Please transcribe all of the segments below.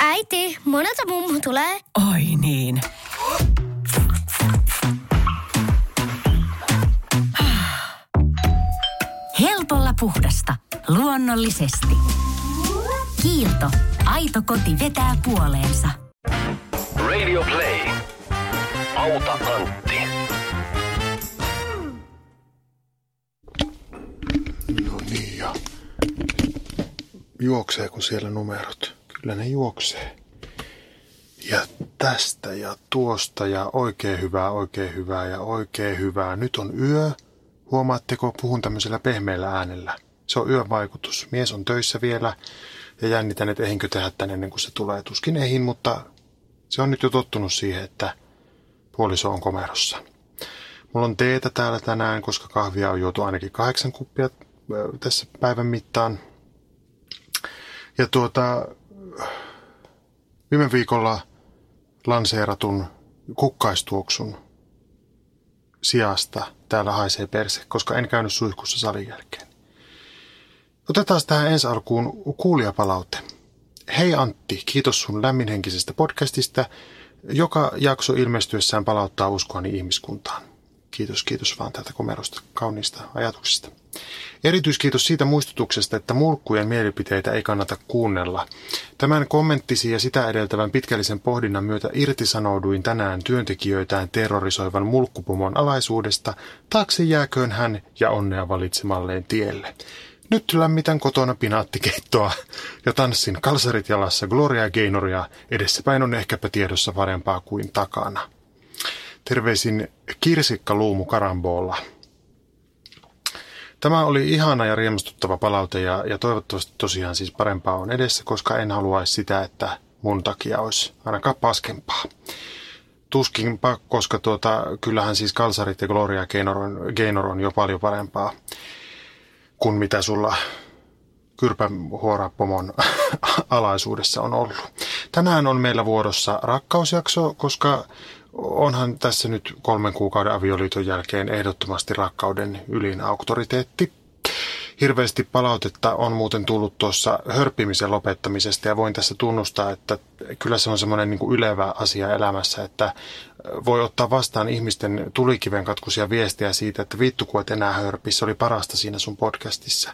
Äiti, monelta mummu tulee? Oi niin. Helpolla puhdasta. Luonnollisesti. Kiilto. Aito koti vetää puoleensa. Radio Play. Auta Antti. Juokseeko siellä numerot? Kyllä ne juoksee. Ja tästä ja tuosta ja oikein hyvää, oikein hyvää ja oikein hyvää. Nyt on yö. Huomaatteko, puhun tämmöisellä pehmeällä äänellä. Se on yön vaikutus. Mies on töissä vielä ja jännitän, että ehinkö tehdä tän ennen kuin se tulee. Tuskin ehin, mutta se on nyt jo tottunut siihen, että puoliso on komerossa. Mulla on teetä täällä tänään, koska kahvia on juotu ainakin kahdeksan kuppia tässä päivän mittaan. Ja tuota, viime viikolla lanseeratun kukkaistuoksun sijasta täällä haisee perse, koska en käynyt suihkussa salin jälkeen. Otetaan tähän ensi alkuun kuulijapalaute. Hei Antti, kiitos sun lämminhenkisestä podcastista. Joka jakso ilmestyessään palauttaa uskoani ihmiskuntaan. Kiitos, kiitos vaan täältä komerosta kauniista ajatuksista. Erityiskiitos siitä muistutuksesta, että mulkkujen mielipiteitä ei kannata kuunnella. Tämän kommenttisi ja sitä edeltävän pitkällisen pohdinnan myötä irtisanouduin tänään työntekijöitään terrorisoivan mulkkupomon alaisuudesta, taakse jääköön hän ja onnea valitsemalleen tielle. Nyt lämmitän kotona pinaattikeittoa ja tanssin kalsarit jalassa Gloria Gaynoria. Edessäpäin on ehkäpä tiedossa parempaa kuin takana. Terveisin kirsikka luumu karambolla. Tämä oli ihana ja riemustuttava palaute ja, ja toivottavasti tosiaan siis parempaa on edessä, koska en haluaisi sitä, että mun takia olisi ainakaan paskempaa. Tuskinpa, koska tuota, kyllähän siis Kalsarit ja Gloria Gaynor on, Gaynor on jo paljon parempaa kuin mitä sulla kyrpähuorapomon alaisuudessa on ollut. Tänään on meillä vuorossa rakkausjakso, koska onhan tässä nyt kolmen kuukauden avioliiton jälkeen ehdottomasti rakkauden ylin auktoriteetti. Hirveästi palautetta on muuten tullut tuossa hörppimisen lopettamisesta ja voin tässä tunnustaa, että kyllä se on semmoinen niin ylevä asia elämässä, että voi ottaa vastaan ihmisten tulikiven katkuisia viestiä siitä, että vittu kun et enää hörpi, se oli parasta siinä sun podcastissa.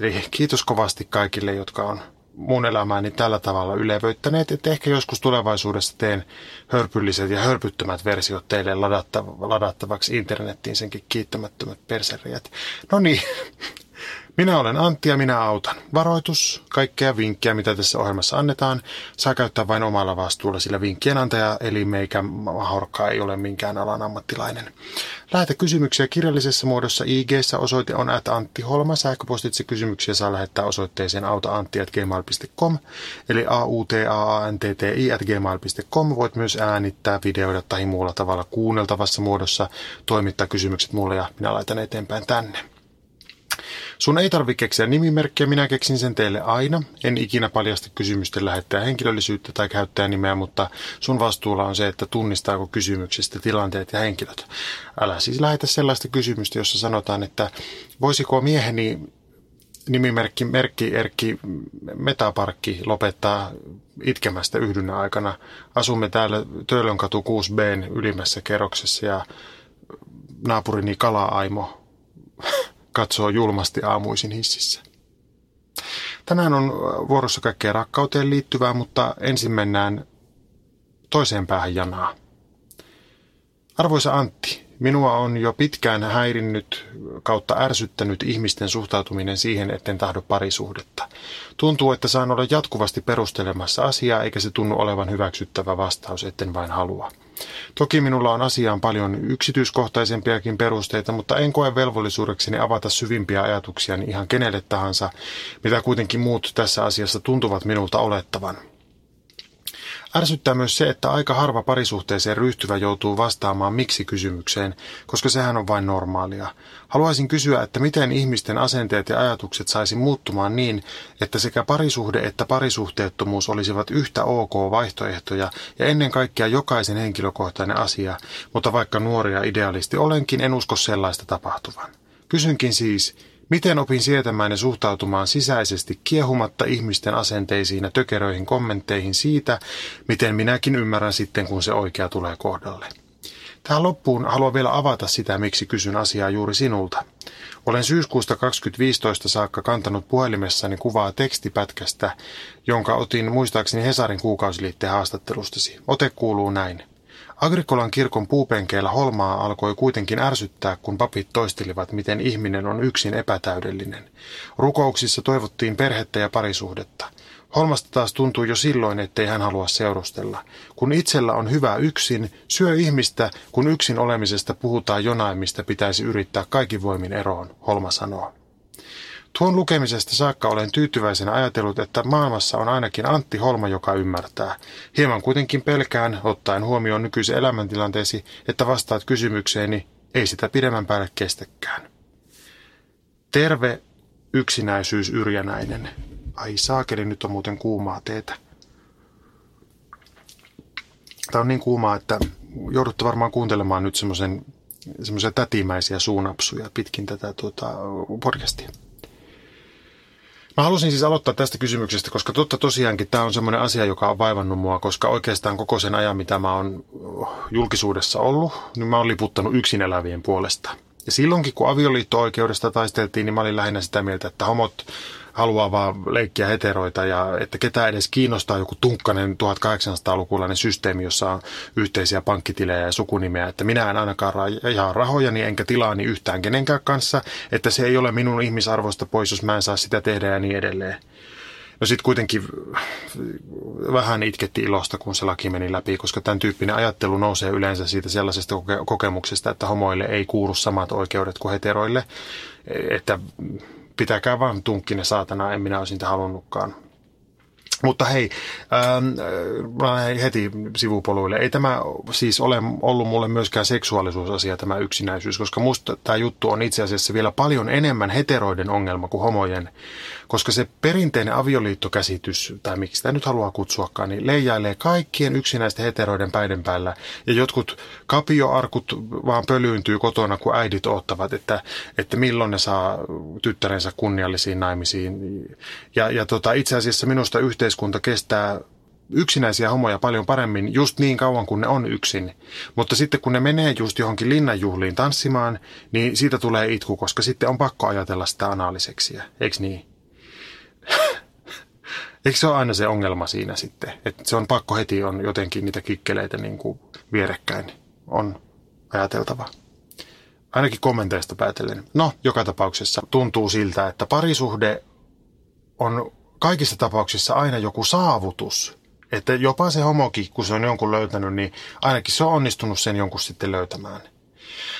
Eli kiitos kovasti kaikille, jotka on mun elämääni tällä tavalla ylevöittäneet, että ehkä joskus tulevaisuudessa teen hörpylliset ja hörpyttömät versiot teille ladattavaksi internettiin senkin kiittämättömät perseriät. No niin, minä olen Antti ja minä autan. Varoitus, kaikkea vinkkiä, mitä tässä ohjelmassa annetaan, saa käyttää vain omalla vastuulla, sillä vinkkien antaja eli meikä mahorkka ei ole minkään alan ammattilainen. Lähetä kysymyksiä kirjallisessa muodossa ig osoite on at Antti Holma. Sähköpostitse kysymyksiä saa lähettää osoitteeseen autaantti.gmail.com eli a u t a a n t t i at gmail.com. Voit myös äänittää, videoida tai muulla tavalla kuunneltavassa muodossa, toimittaa kysymykset mulle ja minä laitan eteenpäin tänne. Sun ei tarvi keksiä nimimerkkiä, minä keksin sen teille aina. En ikinä paljasta kysymysten lähettäjä henkilöllisyyttä tai käyttäjänimeä, mutta sun vastuulla on se, että tunnistaako kysymyksestä tilanteet ja henkilöt. Älä siis lähetä sellaista kysymystä, jossa sanotaan, että voisiko mieheni nimimerkki Merkki Erkki Metaparkki lopettaa itkemästä yhdynnä aikana. Asumme täällä Töölönkatu 6B ylimmässä kerroksessa ja naapurini Kala-Aimo katsoo julmasti aamuisin hississä. Tänään on vuorossa kaikkea rakkauteen liittyvää, mutta ensin mennään toiseen päähän janaa. Arvoisa Antti, minua on jo pitkään häirinnyt kautta ärsyttänyt ihmisten suhtautuminen siihen, etten tahdo parisuhdetta. Tuntuu, että saan olla jatkuvasti perustelemassa asiaa, eikä se tunnu olevan hyväksyttävä vastaus, etten vain halua. Toki minulla on asiaan paljon yksityiskohtaisempiakin perusteita, mutta en koe velvollisuudekseni avata syvimpiä ajatuksiani ihan kenelle tahansa, mitä kuitenkin muut tässä asiassa tuntuvat minulta olettavan. Ärsyttää myös se, että aika harva parisuhteeseen ryhtyvä joutuu vastaamaan miksi-kysymykseen, koska sehän on vain normaalia. Haluaisin kysyä, että miten ihmisten asenteet ja ajatukset saisi muuttumaan niin, että sekä parisuhde että parisuhteettomuus olisivat yhtä ok vaihtoehtoja ja ennen kaikkea jokaisen henkilökohtainen asia, mutta vaikka nuoria idealisti olenkin, en usko sellaista tapahtuvan. Kysynkin siis, Miten opin sietämään ja suhtautumaan sisäisesti kiehumatta ihmisten asenteisiin ja tökeröihin kommentteihin siitä, miten minäkin ymmärrän sitten, kun se oikea tulee kohdalle. Tähän loppuun haluan vielä avata sitä, miksi kysyn asiaa juuri sinulta. Olen syyskuusta 2015 saakka kantanut puhelimessani kuvaa tekstipätkästä, jonka otin muistaakseni Hesarin kuukausiliitteen haastattelustasi. Ote kuuluu näin. Agrikolan kirkon puupenkeillä holmaa alkoi kuitenkin ärsyttää, kun papit toistelivat, miten ihminen on yksin epätäydellinen. Rukouksissa toivottiin perhettä ja parisuhdetta. Holmasta taas tuntui jo silloin, ettei hän halua seurustella. Kun itsellä on hyvä yksin, syö ihmistä, kun yksin olemisesta puhutaan jonain, mistä pitäisi yrittää kaikin voimin eroon, Holma sanoo. Tuon lukemisesta saakka olen tyytyväisenä ajatellut, että maailmassa on ainakin Antti Holma, joka ymmärtää. Hieman kuitenkin pelkään, ottaen huomioon nykyisen elämäntilanteesi, että vastaat kysymykseeni, ei sitä pidemmän päälle kestäkään. Terve yksinäisyys yrjänäinen. Ai saakeli, nyt on muuten kuumaa teetä. Tämä on niin kuumaa, että joudutte varmaan kuuntelemaan nyt semmoisen semmoisia tätimäisiä suunapsuja pitkin tätä tuota, podcastia. Mä halusin siis aloittaa tästä kysymyksestä, koska totta tosiaankin tämä on semmoinen asia, joka on vaivannut mua, koska oikeastaan koko sen ajan, mitä mä oon julkisuudessa ollut, niin mä oon liputtanut yksin elävien puolesta. Ja silloinkin, kun avioliitto-oikeudesta taisteltiin, niin mä olin lähinnä sitä mieltä, että homot haluaa vaan leikkiä heteroita ja että ketä edes kiinnostaa joku tunkkanen 1800-lukulainen systeemi, jossa on yhteisiä pankkitilejä ja sukunimeä, että minä en ainakaan jaa rahojani enkä tilaani yhtään kenenkään kanssa, että se ei ole minun ihmisarvoista pois, jos mä en saa sitä tehdä ja niin edelleen. No sitten kuitenkin vähän itketti ilosta, kun se laki meni läpi, koska tämän tyyppinen ajattelu nousee yleensä siitä sellaisesta kokemuksesta, että homoille ei kuulu samat oikeudet kuin heteroille, että pitäkää vaan tunkkinen saatana, en minä olisin halunnutkaan. Mutta hei, ähm, heti sivupoluille. Ei tämä siis ole ollut mulle myöskään seksuaalisuusasia tämä yksinäisyys, koska musta tämä juttu on itse asiassa vielä paljon enemmän heteroiden ongelma kuin homojen. Koska se perinteinen avioliittokäsitys, tai miksi sitä nyt haluaa kutsuakaan, niin leijailee kaikkien yksinäisten heteroiden päiden päällä. Ja jotkut kapioarkut vaan pölyyntyy kotona, kun äidit ottavat, että, että milloin ne saa tyttärensä kunniallisiin naimisiin. Ja, ja tota, itse asiassa minusta yhteiskunta kestää yksinäisiä homoja paljon paremmin just niin kauan kuin ne on yksin. Mutta sitten kun ne menee just johonkin linnanjuhliin tanssimaan, niin siitä tulee itku, koska sitten on pakko ajatella sitä anaaliseksiä, eikö niin? Eikö se ole aina se ongelma siinä sitten, että se on pakko heti on jotenkin niitä kikkeleitä niin kuin vierekkäin on ajateltava. Ainakin kommenteista päätellen. No, joka tapauksessa tuntuu siltä, että parisuhde on kaikissa tapauksissa aina joku saavutus. Että jopa se homokin, kun se on jonkun löytänyt, niin ainakin se on onnistunut sen jonkun sitten löytämään.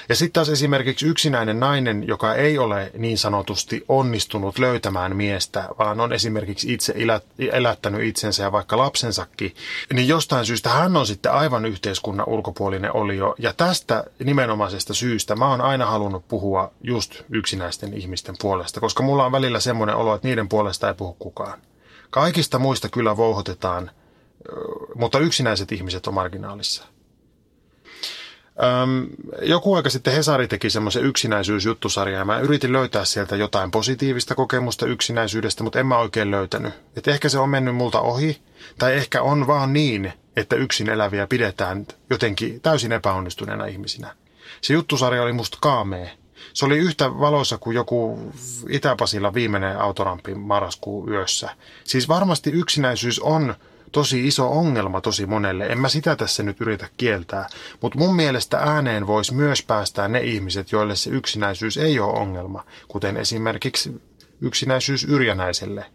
Ja sitten taas esimerkiksi yksinäinen nainen, joka ei ole niin sanotusti onnistunut löytämään miestä, vaan on esimerkiksi itse elättänyt itsensä ja vaikka lapsensakin, niin jostain syystä hän on sitten aivan yhteiskunnan ulkopuolinen olio. Ja tästä nimenomaisesta syystä mä oon aina halunnut puhua just yksinäisten ihmisten puolesta, koska mulla on välillä semmoinen olo, että niiden puolesta ei puhu kukaan. Kaikista muista kyllä vouhotetaan, mutta yksinäiset ihmiset on marginaalissa. Öm, joku aika sitten Hesari teki semmoisen yksinäisyysjuttusarjan ja mä yritin löytää sieltä jotain positiivista kokemusta yksinäisyydestä, mutta en mä oikein löytänyt. Et ehkä se on mennyt multa ohi, tai ehkä on vaan niin, että yksin eläviä pidetään jotenkin täysin epäonnistuneena ihmisinä. Se juttusarja oli musta kaamee. Se oli yhtä valoisa kuin joku Itä-Pasilla viimeinen autorampi marraskuun yössä. Siis varmasti yksinäisyys on tosi iso ongelma tosi monelle. En mä sitä tässä nyt yritä kieltää, mutta mun mielestä ääneen voisi myös päästää ne ihmiset, joille se yksinäisyys ei ole ongelma, kuten esimerkiksi yksinäisyys yrjänäiselle.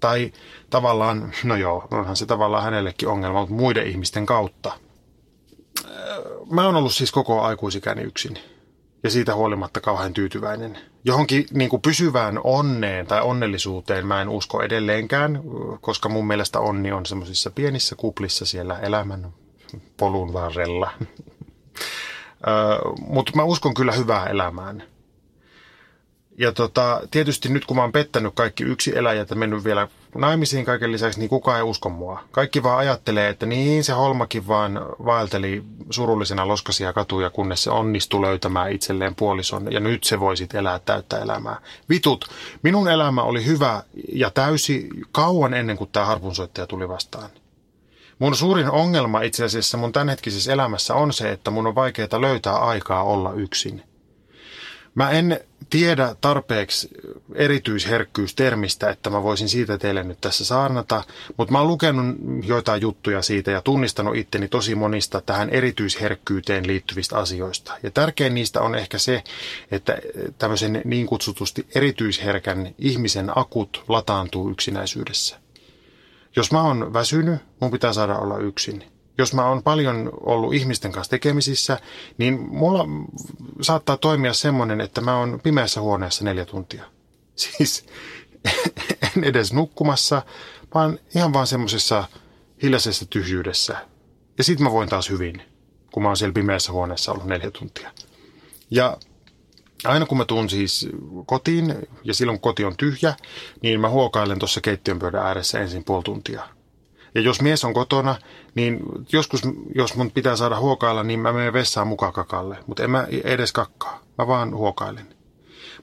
Tai tavallaan, no joo, onhan se tavallaan hänellekin ongelma, mutta muiden ihmisten kautta. Mä oon ollut siis koko aikuisikäni yksin ja siitä huolimatta kauhean tyytyväinen. Johonkin niin kuin pysyvään onneen tai onnellisuuteen mä en usko edelleenkään, koska mun mielestä onni on semmoisissa pienissä kuplissa siellä elämän polun varrella. Mutta mä uskon kyllä hyvää elämään. Ja tota, tietysti nyt kun mä oon pettänyt kaikki yksi eläjät ja mennyt vielä naimisiin kaiken lisäksi, niin kukaan ei usko mua. Kaikki vaan ajattelee, että niin se Holmakin vaan vaelteli surullisena loskasia katuja, kunnes se onnistui löytämään itselleen puolison ja nyt se voi sitten elää täyttä elämää. Vitut, minun elämä oli hyvä ja täysi kauan ennen kuin tämä harpunsoittaja tuli vastaan. Mun suurin ongelma itse asiassa mun tämänhetkisessä elämässä on se, että mun on vaikeaa löytää aikaa olla yksin. Mä en tiedä tarpeeksi erityisherkkyystermistä, että mä voisin siitä teille nyt tässä saarnata, mutta mä oon lukenut joitain juttuja siitä ja tunnistanut itteni tosi monista tähän erityisherkkyyteen liittyvistä asioista. Ja tärkein niistä on ehkä se, että tämmöisen niin kutsutusti erityisherkän ihmisen akut lataantuu yksinäisyydessä. Jos mä oon väsynyt, mun pitää saada olla yksin jos mä oon paljon ollut ihmisten kanssa tekemisissä, niin mulla saattaa toimia semmoinen, että mä oon pimeässä huoneessa neljä tuntia. Siis en edes nukkumassa, vaan ihan vaan semmoisessa hiljaisessa tyhjyydessä. Ja sit mä voin taas hyvin, kun mä oon siellä pimeässä huoneessa ollut neljä tuntia. Ja aina kun mä tuun siis kotiin, ja silloin kun koti on tyhjä, niin mä huokailen tuossa keittiön pöydän ääressä ensin puoli tuntia – ja jos mies on kotona, niin joskus, jos mun pitää saada huokailla, niin mä menen vessaan mukaan kakalle. Mutta en mä edes kakkaa. Mä vaan huokailen.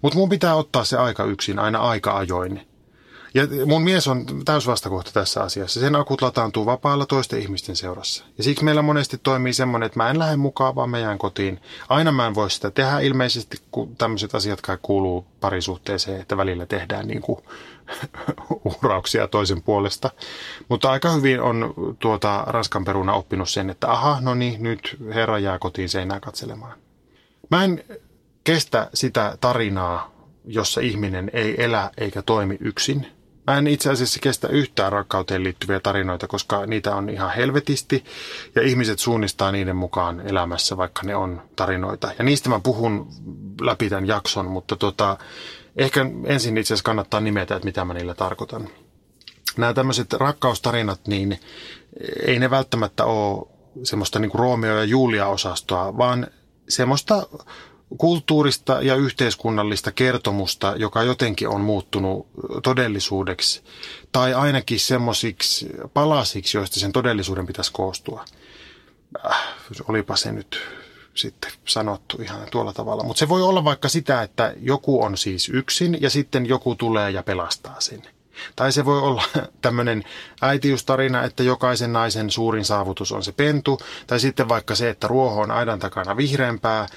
Mutta mun pitää ottaa se aika yksin, aina aika ajoin. Ja mun mies on täysvastakohta tässä asiassa. Sen akut lataantuu vapaalla toisten ihmisten seurassa. Ja siksi meillä monesti toimii semmoinen, että mä en lähde mukaan, vaan mä jään kotiin. Aina mä en voi sitä tehdä ilmeisesti, kun tämmöiset asiat kai kuuluu parisuhteeseen, että välillä tehdään niin kuin uhrauksia toisen puolesta. Mutta aika hyvin on tuota Ranskan peruna oppinut sen, että aha, no niin, nyt herra jää kotiin seinää katselemaan. Mä en kestä sitä tarinaa, jossa ihminen ei elä eikä toimi yksin – Mä en itse asiassa kestä yhtään rakkauteen liittyviä tarinoita, koska niitä on ihan helvetisti ja ihmiset suunnistaa niiden mukaan elämässä, vaikka ne on tarinoita. Ja niistä mä puhun läpi tämän jakson, mutta tota, ehkä ensin itse asiassa kannattaa nimetä, että mitä mä niillä tarkoitan. Nämä tämmöiset rakkaustarinat, niin ei ne välttämättä ole semmoista niin kuin Romeo ja Julia-osastoa, vaan semmoista kulttuurista ja yhteiskunnallista kertomusta, joka jotenkin on muuttunut todellisuudeksi, tai ainakin semmoisiksi palasiksi, joista sen todellisuuden pitäisi koostua. Äh, olipa se nyt sitten sanottu ihan tuolla tavalla. Mutta se voi olla vaikka sitä, että joku on siis yksin ja sitten joku tulee ja pelastaa sen. Tai se voi olla tämmöinen äitiystarina, että jokaisen naisen suurin saavutus on se pentu. Tai sitten vaikka se, että ruoho on aidan takana vihreämpää.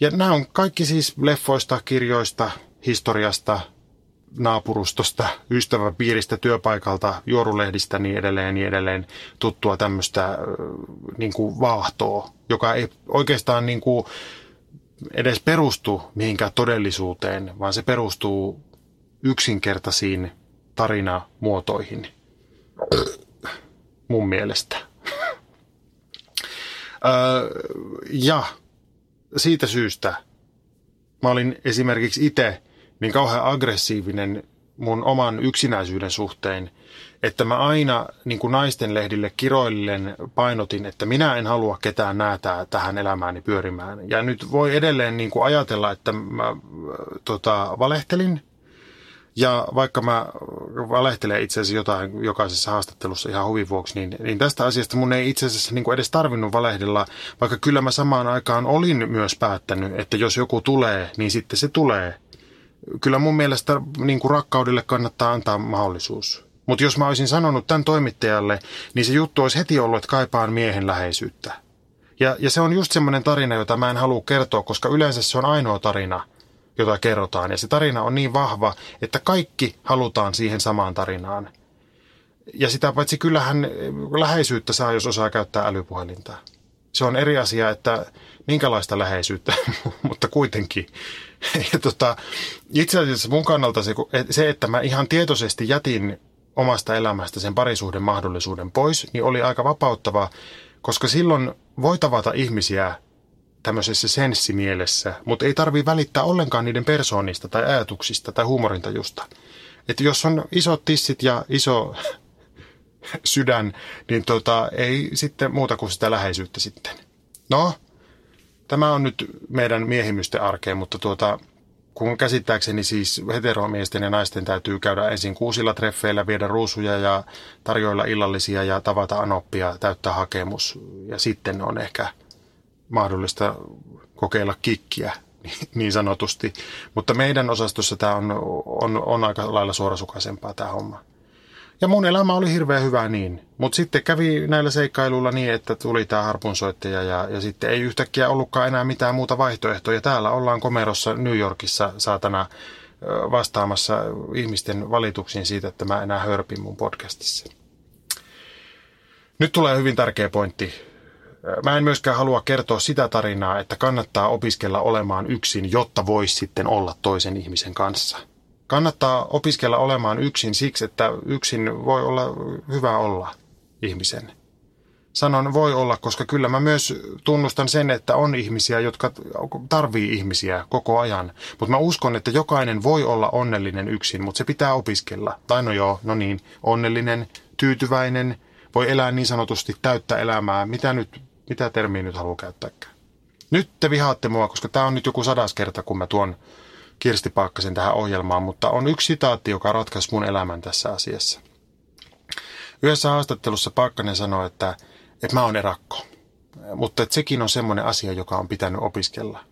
Ja nämä on kaikki siis leffoista, kirjoista, historiasta, naapurustosta, ystäväpiiristä, työpaikalta, juorulehdistä niin edelleen niin edelleen tuttua tämmöistä niin vaahtoa, joka ei oikeastaan niin kuin edes perustu mihinkään todellisuuteen, vaan se perustuu yksinkertaisiin tarinamuotoihin. Mun mielestä. ja siitä syystä mä olin esimerkiksi itse niin kauhean aggressiivinen mun oman yksinäisyyden suhteen, että mä aina niin kuin naisten lehdille kiroillen painotin, että minä en halua ketään näätää tähän elämääni pyörimään. Ja nyt voi edelleen niin kuin ajatella, että mä tota, valehtelin ja vaikka mä valehtelen itse asiassa jotain jokaisessa haastattelussa ihan huvin vuoksi, niin, niin tästä asiasta mun ei itse asiassa niin kuin edes tarvinnut valehdella, vaikka kyllä mä samaan aikaan olin myös päättänyt, että jos joku tulee, niin sitten se tulee. Kyllä mun mielestä niin kuin rakkaudelle kannattaa antaa mahdollisuus. Mutta jos mä olisin sanonut tämän toimittajalle, niin se juttu olisi heti ollut, että kaipaan miehen läheisyyttä. Ja, ja se on just semmoinen tarina, jota mä en halua kertoa, koska yleensä se on ainoa tarina – jota kerrotaan. Ja se tarina on niin vahva, että kaikki halutaan siihen samaan tarinaan. Ja sitä paitsi kyllähän läheisyyttä saa, jos osaa käyttää älypuhelinta. Se on eri asia, että minkälaista läheisyyttä, mutta kuitenkin. Ja tota, itse asiassa mun kannalta se, se, että mä ihan tietoisesti jätin omasta elämästä sen parisuhden mahdollisuuden pois, niin oli aika vapauttava, koska silloin voi tavata ihmisiä tämmöisessä senssimielessä, mutta ei tarvi välittää ollenkaan niiden persoonista tai ajatuksista tai huumorintajusta. Että jos on isot tissit ja iso sydän, niin tota, ei sitten muuta kuin sitä läheisyyttä sitten. No, tämä on nyt meidän miehimysten arkeen, mutta tuota, kun käsittääkseni siis heteromiesten ja naisten täytyy käydä ensin kuusilla treffeillä, viedä ruusuja ja tarjoilla illallisia ja tavata anoppia, täyttää hakemus. Ja sitten on ehkä mahdollista kokeilla kikkiä niin sanotusti. Mutta meidän osastossa tämä on, on, on aika lailla suorasukaisempaa tämä homma. Ja mun elämä oli hirveän hyvä niin. Mutta sitten kävi näillä seikkailuilla niin, että tuli tämä harpunsoittaja ja, ja sitten ei yhtäkkiä ollutkaan enää mitään muuta vaihtoehtoja. Täällä ollaan komerossa New Yorkissa saatana vastaamassa ihmisten valituksiin siitä, että mä enää hörpin mun podcastissa. Nyt tulee hyvin tärkeä pointti. Mä en myöskään halua kertoa sitä tarinaa, että kannattaa opiskella olemaan yksin, jotta voisi sitten olla toisen ihmisen kanssa – Kannattaa opiskella olemaan yksin siksi, että yksin voi olla hyvä olla ihmisen. Sanon voi olla, koska kyllä mä myös tunnustan sen, että on ihmisiä, jotka tarvii ihmisiä koko ajan. Mutta mä uskon, että jokainen voi olla onnellinen yksin, mutta se pitää opiskella. Tai no joo, no niin, onnellinen, tyytyväinen, voi elää niin sanotusti täyttä elämää. Mitä nyt, mitä termiä nyt haluaa käyttääkään? Nyt te vihaatte mua, koska tämä on nyt joku sadas kerta, kun mä tuon Kirsti Paakkasen tähän ohjelmaan, mutta on yksi sitaatti, joka ratkaisi mun elämän tässä asiassa. Yhdessä haastattelussa Paakkanen sanoi, että, että mä oon erakko, mutta että sekin on semmoinen asia, joka on pitänyt opiskella,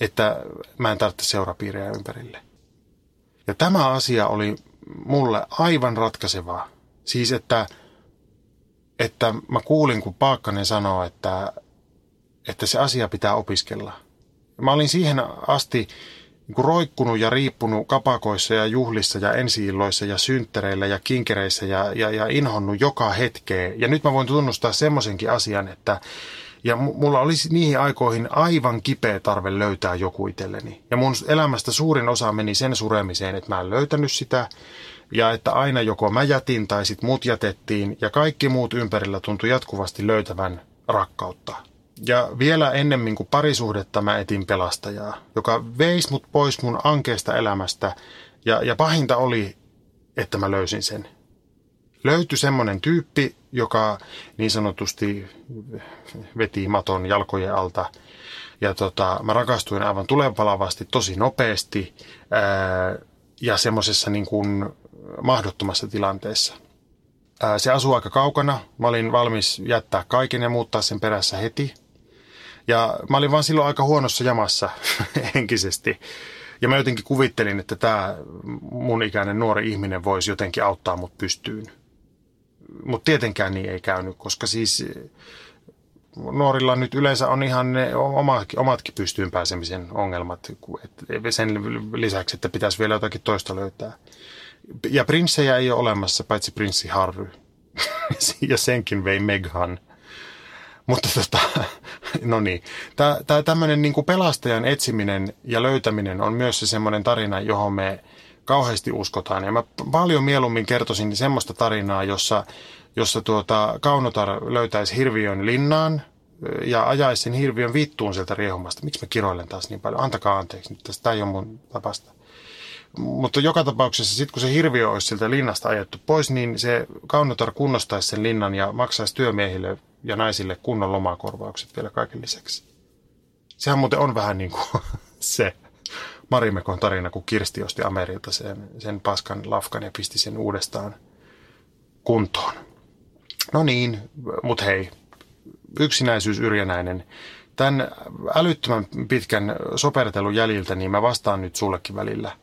että mä en tarvitse seurapiirejä ympärille. Ja tämä asia oli mulle aivan ratkaisevaa. Siis, että, että mä kuulin, kun Paakkanen sanoi, että, että se asia pitää opiskella. Mä olin siihen asti roikkunut ja riippunut kapakoissa ja juhlissa ja ensiilloissa ja synttereillä ja kinkereissä ja, ja, ja inhonnut joka hetkeä. Ja nyt mä voin tunnustaa semmoisenkin asian, että ja mulla olisi niihin aikoihin aivan kipeä tarve löytää joku itselleni. Ja mun elämästä suurin osa meni sen suremiseen, että mä en löytänyt sitä. Ja että aina joko mä jätin tai sit muut jätettiin. Ja kaikki muut ympärillä tuntui jatkuvasti löytävän rakkautta. Ja vielä ennemmin kuin parisuhdetta mä etin pelastajaa, joka veisi mut pois mun ankeesta elämästä. Ja, ja pahinta oli, että mä löysin sen. Löytyi semmoinen tyyppi, joka niin sanotusti veti maton jalkojen alta. Ja tota, mä rakastuin aivan tulenpalavasti tosi nopeasti ää, ja semmoisessa niin kuin mahdottomassa tilanteessa. Se asuu aika kaukana. Mä olin valmis jättää kaiken ja muuttaa sen perässä heti – ja mä olin vaan silloin aika huonossa jamassa henkisesti. Ja mä jotenkin kuvittelin, että tämä mun ikäinen nuori ihminen voisi jotenkin auttaa mut pystyyn. Mutta tietenkään niin ei käynyt, koska siis nuorilla nyt yleensä on ihan ne omatkin, omatkin pystyyn pääsemisen ongelmat. Sen lisäksi, että pitäisi vielä jotakin toista löytää. Ja prinssejä ei ole olemassa, paitsi prinssi Harry. ja senkin vei Meghan. Mutta tota, no niin, tämä tämmöinen niin pelastajan etsiminen ja löytäminen on myös se semmoinen tarina, johon me kauheasti uskotaan. Ja mä paljon mieluummin kertoisin semmoista tarinaa, jossa, jossa tuota, Kaunotar löytäisi hirviön linnaan ja ajaisi sen hirviön vittuun sieltä riehumasta. Miksi mä kiroilen taas niin paljon? Antakaa anteeksi nyt, tästä ei ole mun tapasta. Mutta joka tapauksessa sitten kun se hirviö olisi sieltä linnasta ajettu pois, niin se Kaunotar kunnostaisi sen linnan ja maksaisi työmiehille ja naisille kunnon lomakorvaukset vielä kaiken lisäksi. Sehän muuten on vähän niin kuin se Marimekon tarina, kun Kirsti osti Amerilta sen, sen paskan lafkan ja pisti sen uudestaan kuntoon. No niin, mutta hei, yksinäisyys yrjänäinen. Tämän älyttömän pitkän sopertelun jäljiltä, niin mä vastaan nyt sullekin välillä –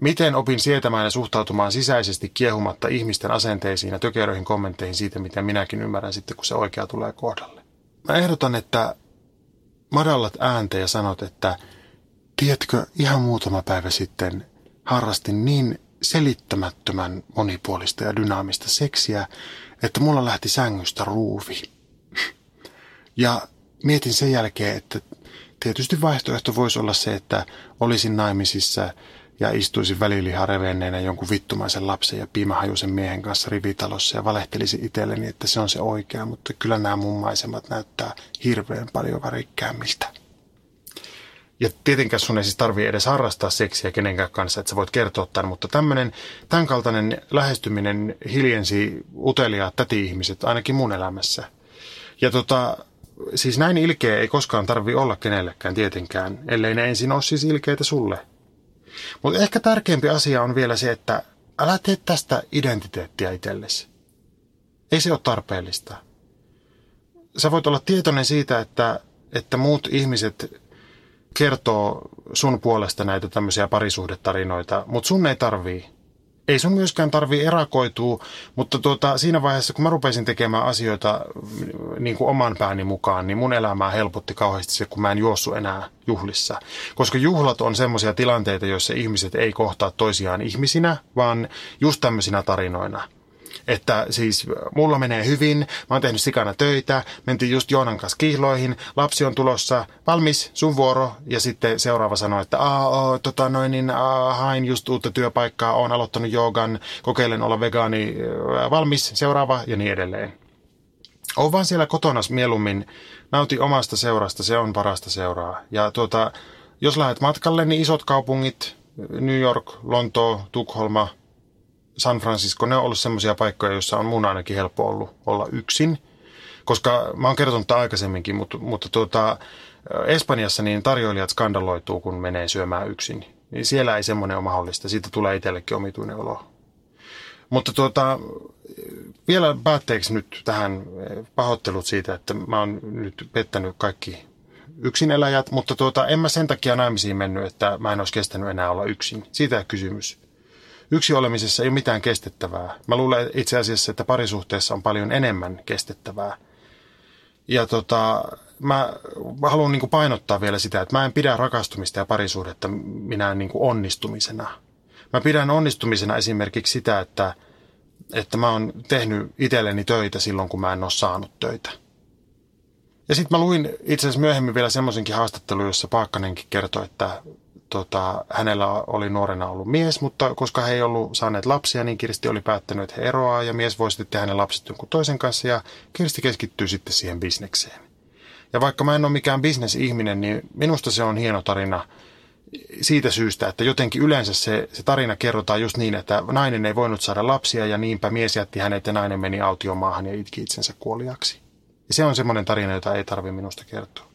Miten opin sietämään ja suhtautumaan sisäisesti kiehumatta ihmisten asenteisiin ja tökeröihin kommentteihin siitä, miten minäkin ymmärrän sitten, kun se oikea tulee kohdalle? Mä ehdotan, että madallat ääntä ja sanot, että tiedätkö, ihan muutama päivä sitten harrastin niin selittämättömän monipuolista ja dynaamista seksiä, että mulla lähti sängystä ruuvi. Ja mietin sen jälkeen, että tietysti vaihtoehto voisi olla se, että olisin naimisissa ja istuisin välilihaa revenneenä jonkun vittumaisen lapsen ja piimahajuisen miehen kanssa rivitalossa ja valehtelisi itselleni, että se on se oikea, mutta kyllä nämä mun maisemat näyttää hirveän paljon värikkäämmiltä. Ja tietenkään sun ei siis tarvii edes harrastaa seksiä kenenkään kanssa, että sä voit kertoa tämän, mutta tämmöinen, tämän kaltainen lähestyminen hiljensi uteliaat täti-ihmiset ainakin mun elämässä. Ja tota, siis näin ilkeä ei koskaan tarvi olla kenellekään tietenkään, ellei ne ensin ole siis ilkeitä sulle. Mutta ehkä tärkeämpi asia on vielä se, että älä tee tästä identiteettiä itsellesi. Ei se ole tarpeellista. Sä voit olla tietoinen siitä, että, että muut ihmiset kertoo sun puolesta näitä tämmöisiä parisuhdetarinoita, mutta sun ei tarvii ei sun myöskään tarvi erakoitua, mutta tuota, siinä vaiheessa, kun mä rupesin tekemään asioita niin kuin oman pääni mukaan, niin mun elämää helpotti kauheasti se, kun mä en juossu enää juhlissa. Koska juhlat on semmoisia tilanteita, joissa ihmiset ei kohtaa toisiaan ihmisinä, vaan just tämmöisinä tarinoina. Että siis mulla menee hyvin, mä oon tehnyt sikana töitä, mentiin just Joonan kanssa kihloihin, lapsi on tulossa, valmis, sun vuoro. Ja sitten seuraava sanoi, että Aa, tota noin, niin, aa, hain just uutta työpaikkaa, oon aloittanut joogan, kokeilen olla vegaani, valmis, seuraava ja niin edelleen. Oon vaan siellä kotona mieluummin, nauti omasta seurasta, se on parasta seuraa. Ja tuota, jos lähdet matkalle, niin isot kaupungit, New York, Lontoo, Tukholma, San Francisco, ne on ollut semmoisia paikkoja, joissa on mun ainakin helppo ollut olla yksin. Koska mä oon kertonut tämän aikaisemminkin, mutta, mutta tuota, Espanjassa niin tarjoilijat skandaloituu, kun menee syömään yksin. Niin siellä ei semmoinen ole mahdollista. Siitä tulee itsellekin omituinen olo. Mutta tuota, vielä päätteeksi nyt tähän pahoittelut siitä, että mä oon nyt pettänyt kaikki yksineläjät, mutta tuota, en mä sen takia naimisiin mennyt, että mä en olisi kestänyt enää olla yksin. Siitä kysymys yksi olemisessa ei ole mitään kestettävää. Mä luulen itse asiassa, että parisuhteessa on paljon enemmän kestettävää. Ja tota, mä, mä haluan niin painottaa vielä sitä, että mä en pidä rakastumista ja parisuhdetta minä niin onnistumisena. Mä pidän onnistumisena esimerkiksi sitä, että, että mä oon tehnyt itselleni töitä silloin, kun mä en ole saanut töitä. Ja sitten mä luin itse asiassa myöhemmin vielä semmoisenkin haastattelun, jossa Paakkanenkin kertoi, että tota, hänellä oli nuorena ollut mies, mutta koska he ei ollut saaneet lapsia, niin Kirsti oli päättänyt, että he eroaa ja mies voi sitten tehdä ne lapset jonkun toisen kanssa ja Kirsti keskittyy sitten siihen bisnekseen. Ja vaikka mä en ole mikään bisnesihminen, niin minusta se on hieno tarina siitä syystä, että jotenkin yleensä se, se tarina kerrotaan just niin, että nainen ei voinut saada lapsia ja niinpä mies jätti hänet ja nainen meni autiomaahan ja itki itsensä kuoliaksi. Ja se on semmoinen tarina, jota ei tarvitse minusta kertoa.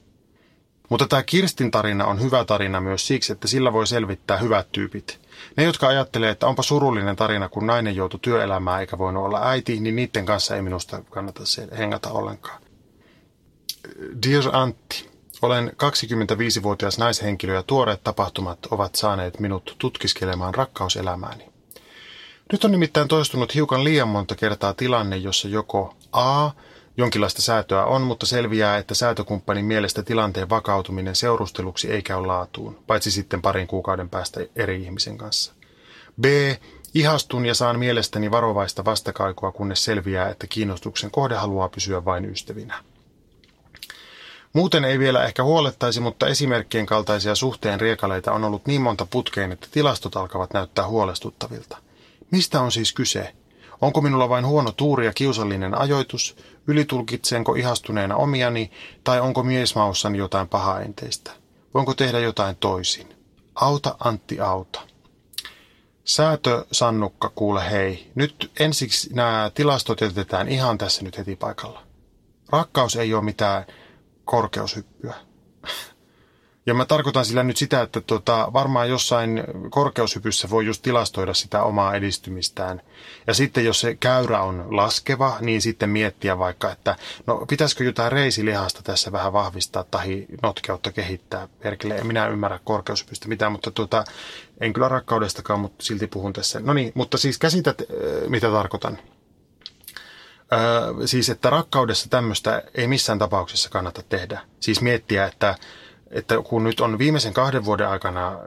Mutta tämä Kirstin tarina on hyvä tarina myös siksi, että sillä voi selvittää hyvät tyypit. Ne, jotka ajattelee, että onpa surullinen tarina, kun nainen joutui työelämään eikä voinut olla äiti, niin niiden kanssa ei minusta kannata hengata ollenkaan. Dear Antti, olen 25-vuotias naishenkilö ja tuoreet tapahtumat ovat saaneet minut tutkiskelemaan rakkauselämääni. Nyt on nimittäin toistunut hiukan liian monta kertaa tilanne, jossa joko A Jonkinlaista säätöä on, mutta selviää, että säätökumppanin mielestä tilanteen vakautuminen seurusteluksi ei käy laatuun, paitsi sitten parin kuukauden päästä eri ihmisen kanssa. B. Ihastun ja saan mielestäni varovaista vastakaikua, kunnes selviää, että kiinnostuksen kohde haluaa pysyä vain ystävinä. Muuten ei vielä ehkä huolettaisi, mutta esimerkkien kaltaisia suhteen riekaleita on ollut niin monta putkeen, että tilastot alkavat näyttää huolestuttavilta. Mistä on siis kyse? Onko minulla vain huono tuuri ja kiusallinen ajoitus? Ylitulkitsenko ihastuneena omiani tai onko miesmaussani jotain pahaenteistä? Voinko tehdä jotain toisin? Auta Antti auta. Säätö Sannukka, kuule hei. Nyt ensiksi nämä tilastot jätetään ihan tässä nyt heti paikalla. Rakkaus ei ole mitään korkeushyppyä. Ja mä tarkoitan sillä nyt sitä, että tota, varmaan jossain korkeushypyssä voi just tilastoida sitä omaa edistymistään. Ja sitten jos se käyrä on laskeva, niin sitten miettiä vaikka, että no pitäisikö jotain reisilihasta tässä vähän vahvistaa tai notkeutta kehittää. Perkele, en minä ymmärrä korkeushypystä mitään, mutta tota, en kyllä rakkaudestakaan, mutta silti puhun tässä. No niin, mutta siis käsität, mitä tarkoitan. Öö, siis, että rakkaudessa tämmöistä ei missään tapauksessa kannata tehdä. Siis miettiä, että että kun nyt on viimeisen kahden vuoden aikana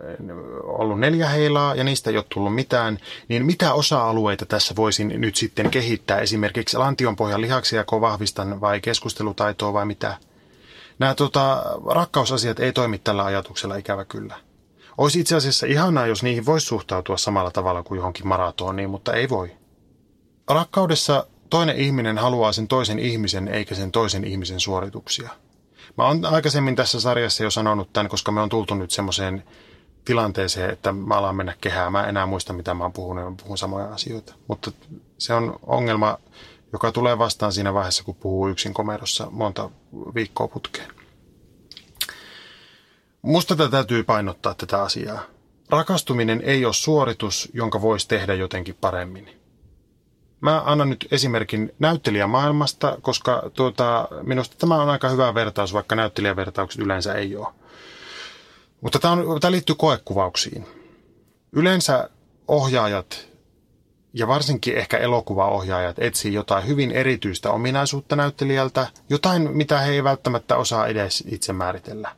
ollut neljä heilaa ja niistä ei ole tullut mitään, niin mitä osa-alueita tässä voisin nyt sitten kehittää? Esimerkiksi lantionpohjan lihaksia, vahvistan vai keskustelutaitoa vai mitä? Nämä tota, rakkausasiat ei toimi tällä ajatuksella ikävä kyllä. Olisi itse asiassa ihanaa, jos niihin voisi suhtautua samalla tavalla kuin johonkin maratoniin, mutta ei voi. Rakkaudessa toinen ihminen haluaa sen toisen ihmisen eikä sen toisen ihmisen suorituksia. Mä oon aikaisemmin tässä sarjassa jo sanonut tämän, koska me on tultu nyt semmoiseen tilanteeseen, että mä alan mennä kehää. Mä en enää muista, mitä mä oon puhunut, mä puhun samoja asioita. Mutta se on ongelma joka tulee vastaan siinä vaiheessa, kun puhuu yksin komerossa monta viikkoa putkeen. Musta tätä täytyy painottaa tätä asiaa. Rakastuminen ei ole suoritus, jonka voisi tehdä jotenkin paremmin. Mä annan nyt esimerkin näyttelijämaailmasta, koska tuota, minusta tämä on aika hyvä vertaus, vaikka näyttelijävertaukset yleensä ei ole. Mutta tämä, on, tämä liittyy koekuvauksiin. Yleensä ohjaajat ja varsinkin ehkä elokuvaohjaajat etsii jotain hyvin erityistä ominaisuutta näyttelijältä, jotain mitä he ei välttämättä osaa edes itse määritellä.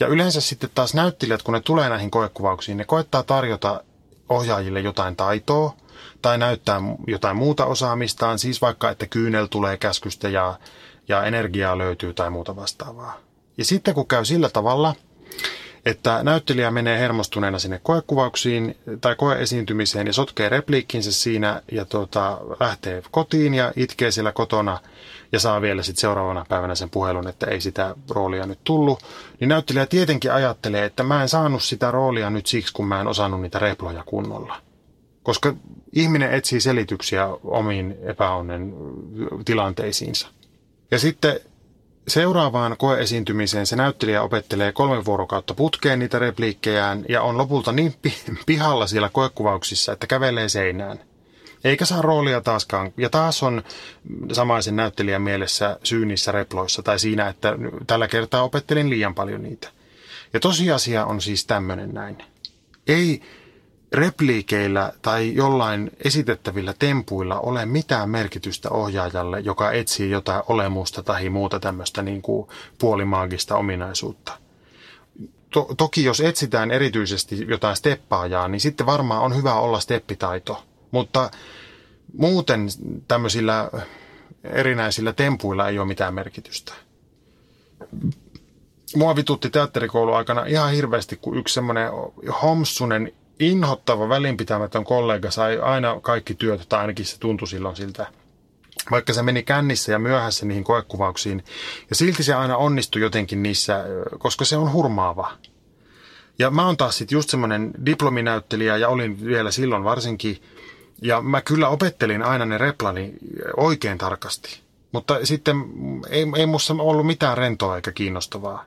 Ja yleensä sitten taas näyttelijät, kun ne tulee näihin koekuvauksiin, ne koettaa tarjota ohjaajille jotain taitoa tai näyttää jotain muuta osaamistaan, siis vaikka, että kyynel tulee käskystä ja, ja energiaa löytyy tai muuta vastaavaa. Ja sitten kun käy sillä tavalla, että näyttelijä menee hermostuneena sinne koekuvauksiin tai koeesiintymiseen ja sotkee repliikkinsä siinä ja tuota, lähtee kotiin ja itkee siellä kotona ja saa vielä sitten seuraavana päivänä sen puhelun, että ei sitä roolia nyt tullut, niin näyttelijä tietenkin ajattelee, että mä en saanut sitä roolia nyt siksi, kun mä en osannut niitä reploja kunnolla. Koska ihminen etsii selityksiä omiin epäonnen tilanteisiinsa. Ja sitten Seuraavaan koeesiintymiseen se näyttelijä opettelee kolme vuorokautta putkeen niitä repliikkejään ja on lopulta niin pihalla siellä koekuvauksissa, että kävelee seinään. Eikä saa roolia taaskaan. Ja taas on samaisen näyttelijän mielessä syy niissä reploissa tai siinä, että tällä kertaa opettelin liian paljon niitä. Ja tosiasia on siis tämmöinen näin. Ei repliikeillä tai jollain esitettävillä tempuilla ole mitään merkitystä ohjaajalle, joka etsii jotain olemusta tai muuta tämmöistä niin kuin puolimaagista ominaisuutta. To- toki jos etsitään erityisesti jotain steppaajaa, niin sitten varmaan on hyvä olla steppitaito. Mutta muuten tämmöisillä erinäisillä tempuilla ei ole mitään merkitystä. Mua vitutti teatterikoulu aikana ihan hirveästi, kun yksi semmoinen homsunen inhottava, välinpitämätön kollega sai aina kaikki työt, tai ainakin se tuntui silloin siltä. Vaikka se meni kännissä ja myöhässä niihin koekuvauksiin. Ja silti se aina onnistui jotenkin niissä, koska se on hurmaava. Ja mä oon taas sitten just semmoinen diplominäyttelijä ja olin vielä silloin varsinkin. Ja mä kyllä opettelin aina ne replani oikein tarkasti. Mutta sitten ei, ei musta ollut mitään rentoa eikä kiinnostavaa.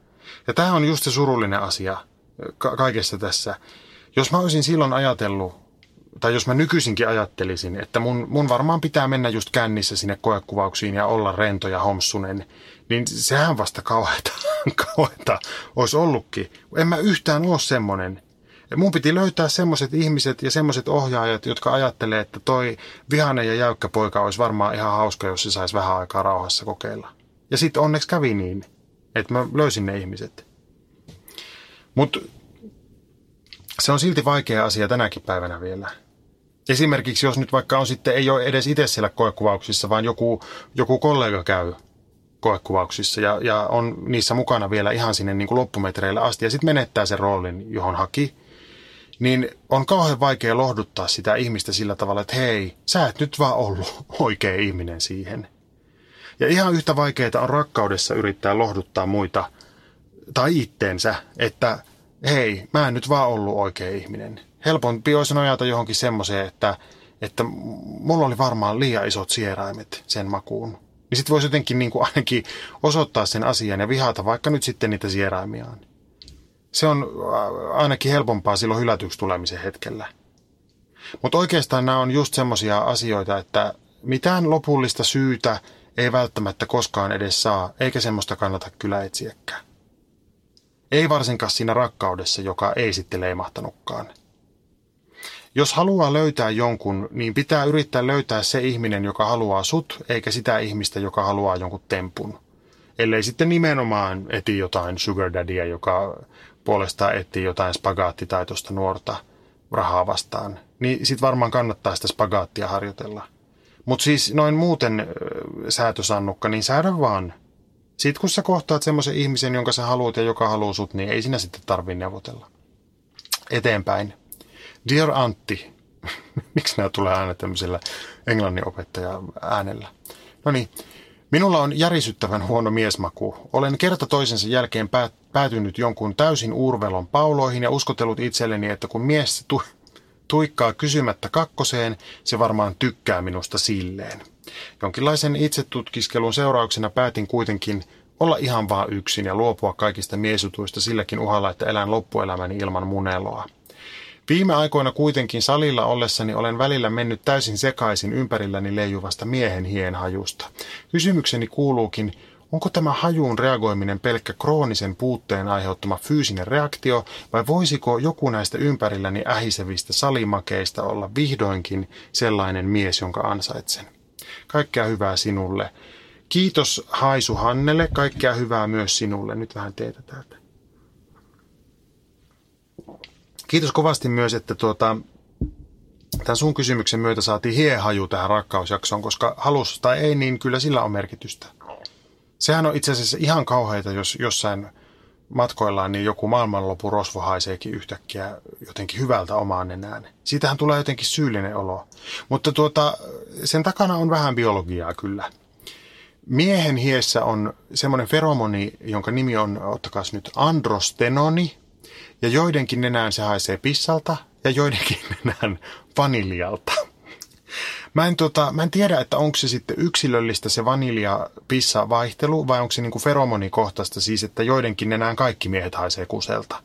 Ja tämä on just se surullinen asia ka- kaikessa tässä. Jos mä olisin silloin ajatellut, tai jos mä nykyisinkin ajattelisin, että mun, mun varmaan pitää mennä just kännissä sinne koekuvauksiin ja olla rento ja homsunen, niin sehän vasta kauheata, kauheata olisi ollutkin. En mä yhtään ole semmonen. Mun piti löytää semmoiset ihmiset ja semmoiset ohjaajat, jotka ajattelee, että toi vihainen ja jäykkä poika olisi varmaan ihan hauska, jos se saisi vähän aikaa rauhassa kokeilla. Ja sitten onneksi kävi niin, että mä löysin ne ihmiset. Mutta se on silti vaikea asia tänäkin päivänä vielä. Esimerkiksi jos nyt vaikka on sitten, ei ole edes itse siellä koekuvauksissa, vaan joku, joku kollega käy koekuvauksissa ja, ja on niissä mukana vielä ihan sinne niin kuin loppumetreille asti ja sitten menettää sen roolin, johon haki, niin on kauhean vaikea lohduttaa sitä ihmistä sillä tavalla, että hei, sä et nyt vaan ollut oikea ihminen siihen. Ja ihan yhtä vaikeaa on rakkaudessa yrittää lohduttaa muita tai itteensä, että hei, mä en nyt vaan ollut oikea ihminen. Helpompi olisi nojata johonkin semmoiseen, että, että mulla oli varmaan liian isot sieraimet sen makuun. Niin sitten voisi jotenkin niin kuin ainakin osoittaa sen asian ja vihata vaikka nyt sitten niitä sieraimiaan. Se on ainakin helpompaa silloin hylätyksi tulemisen hetkellä. Mutta oikeastaan nämä on just semmoisia asioita, että mitään lopullista syytä ei välttämättä koskaan edes saa, eikä semmoista kannata kyllä etsiäkään. Ei varsinkaan siinä rakkaudessa, joka ei sitten leimahtanutkaan. Jos haluaa löytää jonkun, niin pitää yrittää löytää se ihminen, joka haluaa sut, eikä sitä ihmistä, joka haluaa jonkun tempun. Ellei sitten nimenomaan eti jotain sugar daddyä, joka puolestaan etsii jotain spagaattitaitosta nuorta rahaa vastaan, niin sit varmaan kannattaa sitä spagaattia harjoitella. Mutta siis noin muuten säätösannukka, niin säädä vaan sitten kun sä kohtaat semmoisen ihmisen, jonka sä haluat ja joka haluaa sut, niin ei sinä sitten tarvitse neuvotella. Eteenpäin. Dear Antti. Miksi nämä tulee aina tämmöisellä englannin opettaja äänellä? No niin. Minulla on järisyttävän huono miesmaku. Olen kerta toisensa jälkeen päätynyt jonkun täysin uurvelon pauloihin ja uskotellut itselleni, että kun mies tu- tuikkaa kysymättä kakkoseen, se varmaan tykkää minusta silleen. Jonkinlaisen itsetutkiskelun seurauksena päätin kuitenkin olla ihan vaan yksin ja luopua kaikista miesutuista silläkin uhalla, että elän loppuelämäni ilman muneloa. Viime aikoina kuitenkin salilla ollessani olen välillä mennyt täysin sekaisin ympärilläni leijuvasta miehen hienhajusta. Kysymykseni kuuluukin, onko tämä hajuun reagoiminen pelkkä kroonisen puutteen aiheuttama fyysinen reaktio vai voisiko joku näistä ympärilläni ähisevistä salimakeista olla vihdoinkin sellainen mies, jonka ansaitsen? Kaikkea hyvää sinulle. Kiitos Haisu Hannelle, kaikkea hyvää myös sinulle. Nyt vähän teetä täältä. Kiitos kovasti myös, että tuota, tämän sun kysymyksen myötä saatiin hiehaju tähän rakkausjaksoon, koska halus tai ei, niin kyllä sillä on merkitystä. Sehän on itse asiassa ihan kauheita, jos jossain matkoillaan niin joku maailmanlopu rosvo haiseekin yhtäkkiä jotenkin hyvältä omaan nenään. Siitähän tulee jotenkin syyllinen olo. Mutta tuota, sen takana on vähän biologiaa kyllä. Miehen hiessä on semmoinen feromoni, jonka nimi on, ottakaa nyt, androstenoni, ja joidenkin nenään se haisee pissalta ja joidenkin nenään vaniljalta. Mä en, tota, mä en tiedä, että onko se sitten yksilöllistä se vanilja-pissa vaihtelu vai onko se niinku feromonikohtaista siis, että joidenkin nenään kaikki miehet haisee kuselta.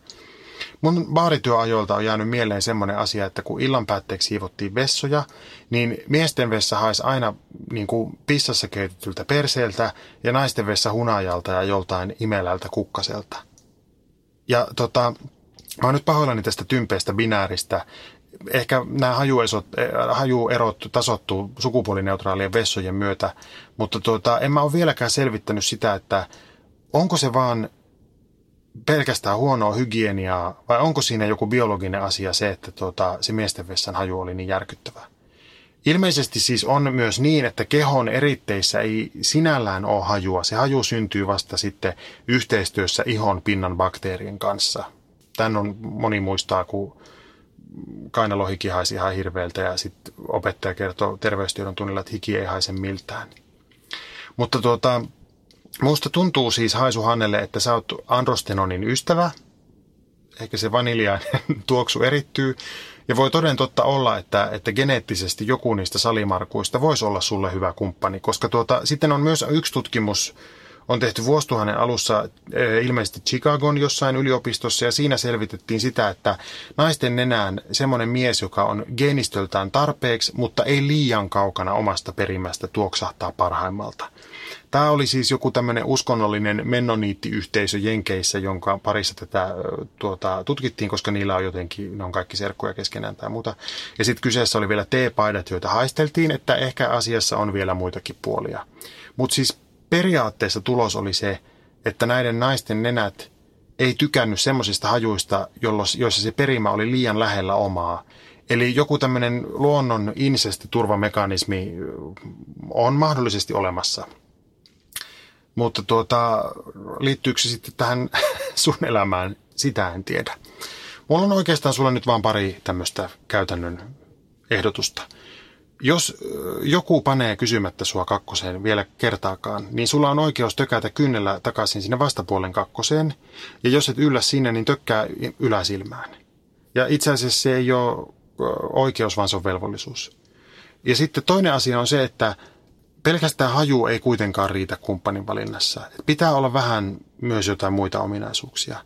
Mun baarityöajoilta on jäänyt mieleen semmoinen asia, että kun illan päätteeksi siivottiin vessoja, niin miesten vessa haisi aina niin kuin pissassa keitetyltä perseeltä ja naisten vessa hunajalta ja joltain imelältä kukkaselta. Ja tota, Mä oon nyt pahoillani tästä tympeästä binääristä. Ehkä nämä hajuerot, hajuerot tasottuu sukupuolineutraalien vessojen myötä, mutta tuota, en mä ole vieläkään selvittänyt sitä, että onko se vaan pelkästään huonoa hygieniaa vai onko siinä joku biologinen asia se, että tuota, se miesten vessan haju oli niin järkyttävä. Ilmeisesti siis on myös niin, että kehon eritteissä ei sinällään ole hajua. Se haju syntyy vasta sitten yhteistyössä ihon pinnan bakteerien kanssa – Tän on moni muistaa, kun kainalohiki haisi ihan hirveältä ja sitten opettaja kertoo terveystiedon tunnilla, että hiki ei haise miltään. Mutta tuota, musta tuntuu siis Haisu Hannelle, että sä oot androstenonin ystävä. Ehkä se vaniljainen tuoksu erittyy. Ja voi toden totta olla, että, että geneettisesti joku niistä salimarkuista voisi olla sulle hyvä kumppani, koska tuota, sitten on myös yksi tutkimus, on tehty vuosituhannen alussa eh, ilmeisesti Chicagon jossain yliopistossa ja siinä selvitettiin sitä, että naisten nenään semmoinen mies, joka on geenistöltään tarpeeksi, mutta ei liian kaukana omasta perimästä tuoksahtaa parhaimmalta. Tämä oli siis joku tämmöinen uskonnollinen mennoniittiyhteisö Jenkeissä, jonka parissa tätä tuota, tutkittiin, koska niillä on jotenkin, ne on kaikki serkkuja keskenään tai muuta. Ja sitten kyseessä oli vielä T-paidat, joita haisteltiin, että ehkä asiassa on vielä muitakin puolia. Mutta siis periaatteessa tulos oli se, että näiden naisten nenät ei tykännyt semmoisista hajuista, joissa se perimä oli liian lähellä omaa. Eli joku tämmöinen luonnon insesti-turvamekanismi on mahdollisesti olemassa. Mutta tuota, liittyykö se sitten tähän sun elämään, sitä en tiedä. Mulla on oikeastaan sulla nyt vain pari tämmöistä käytännön ehdotusta – jos joku panee kysymättä sua kakkoseen vielä kertaakaan, niin sulla on oikeus tökätä kynnellä takaisin sinne vastapuolen kakkoseen. Ja jos et yllä sinne, niin tökkää yläsilmään. Ja itse asiassa se ei ole oikeus, vaan se on velvollisuus. Ja sitten toinen asia on se, että pelkästään haju ei kuitenkaan riitä kumppanin valinnassa. Pitää olla vähän myös jotain muita ominaisuuksia.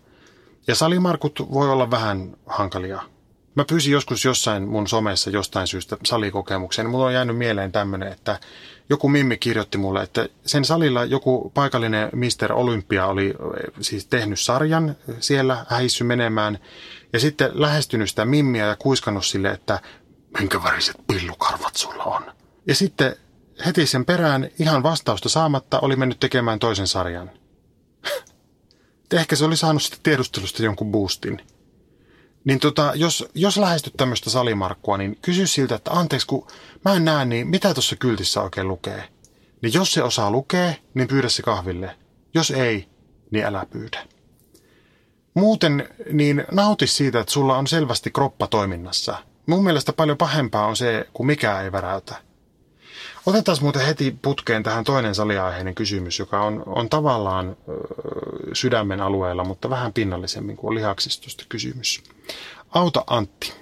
Ja salimarkut voi olla vähän hankalia Mä pyysin joskus jossain mun somessa jostain syystä salikokemuksen. Mulla on jäänyt mieleen tämmöinen, että joku Mimmi kirjoitti mulle, että sen salilla joku paikallinen Mister Olympia oli siis tehnyt sarjan siellä, häissy menemään. Ja sitten lähestynyt sitä Mimmiä ja kuiskannut sille, että minkä väriset pillukarvat sulla on. Ja sitten heti sen perään ihan vastausta saamatta oli mennyt tekemään toisen sarjan. Ehkä se oli saanut sitten tiedustelusta jonkun boostin. Niin tota, jos, jos lähestyt tämmöistä salimarkkua, niin kysy siltä, että anteeksi, kun mä en näe, niin mitä tuossa kyltissä oikein lukee? Niin jos se osaa lukea, niin pyydä se kahville. Jos ei, niin älä pyydä. Muuten, niin nauti siitä, että sulla on selvästi kroppa toiminnassa. Mun mielestä paljon pahempaa on se, kun mikään ei väräytä. Otetaan muuten heti putkeen tähän toinen saliaiheinen kysymys, joka on, on tavallaan ö, sydämen alueella, mutta vähän pinnallisemmin kuin lihaksistosta kysymys. Auta Antti.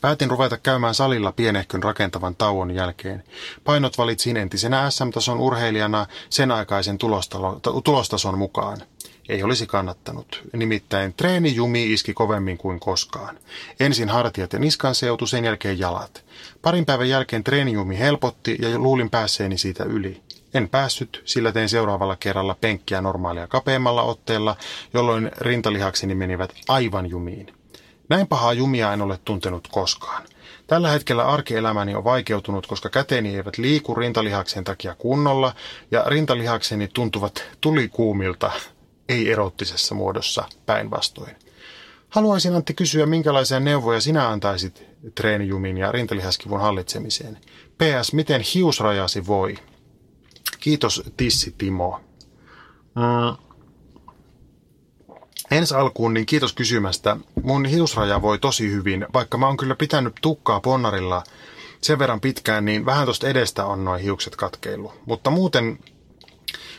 Päätin ruveta käymään salilla pienehkön rakentavan tauon jälkeen. Painot valitsin entisenä SM-tason urheilijana sen aikaisen tulostason mukaan. Ei olisi kannattanut. Nimittäin treenijumi iski kovemmin kuin koskaan. Ensin hartiat ja niskan seutu, sen jälkeen jalat. Parin päivän jälkeen treenijumi helpotti ja luulin päässeeni siitä yli. En päässyt, sillä tein seuraavalla kerralla penkkiä normaalia kapeammalla otteella, jolloin rintalihakseni menivät aivan jumiin. Näin pahaa jumia en ole tuntenut koskaan. Tällä hetkellä arkielämäni on vaikeutunut, koska käteeni eivät liiku rintalihaksen takia kunnolla ja rintalihakseni tuntuvat tulikuumilta, ei erottisessa muodossa päinvastoin. Haluaisin Antti kysyä, minkälaisia neuvoja sinä antaisit treenijumin ja rintalihaskivun hallitsemiseen. PS, miten hiusrajasi voi? Kiitos Tissi Timo. Mm. Ensi alkuun niin kiitos kysymästä. Mun hiusraja voi tosi hyvin, vaikka mä oon kyllä pitänyt tukkaa ponnarilla sen verran pitkään, niin vähän tosta edestä on noin hiukset katkeillut. Mutta muuten,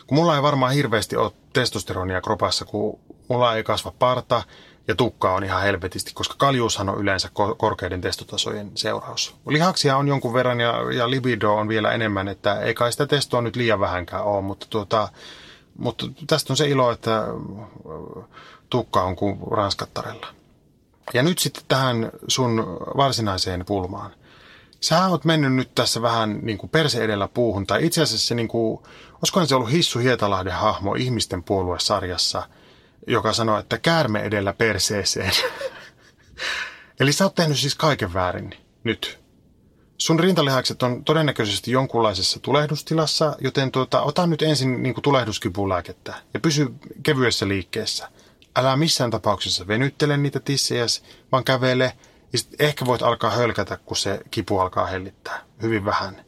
kun mulla ei varmaan hirveästi ole testosteronia kropassa, kun mulla ei kasva parta ja tukka on ihan helvetisti, koska kaljuushan on yleensä korkeiden testotasojen seuraus. Lihaksia on jonkun verran ja, ja libido on vielä enemmän, että ei kai sitä testoa nyt liian vähänkään ole, mutta, tuota, mutta tästä on se ilo, että tukka on kuin ranskattarella. Ja nyt sitten tähän sun varsinaiseen pulmaan. Sä oot mennyt nyt tässä vähän niin kuin perse edellä puuhun, tai itse asiassa se niin kuin, olisikohan se ollut Hissu Hietalahden hahmo ihmisten puoluesarjassa, joka sanoi, että käärme edellä perseeseen. Eli sä oot tehnyt siis kaiken väärin nyt. Sun rintalihakset on todennäköisesti jonkunlaisessa tulehdustilassa, joten tuota, ota nyt ensin niin tulehduskipulääkettä ja pysy kevyessä liikkeessä – älä missään tapauksessa venyttele niitä tissejä, vaan kävele ja ehkä voit alkaa hölkätä, kun se kipu alkaa hellittää. Hyvin vähän.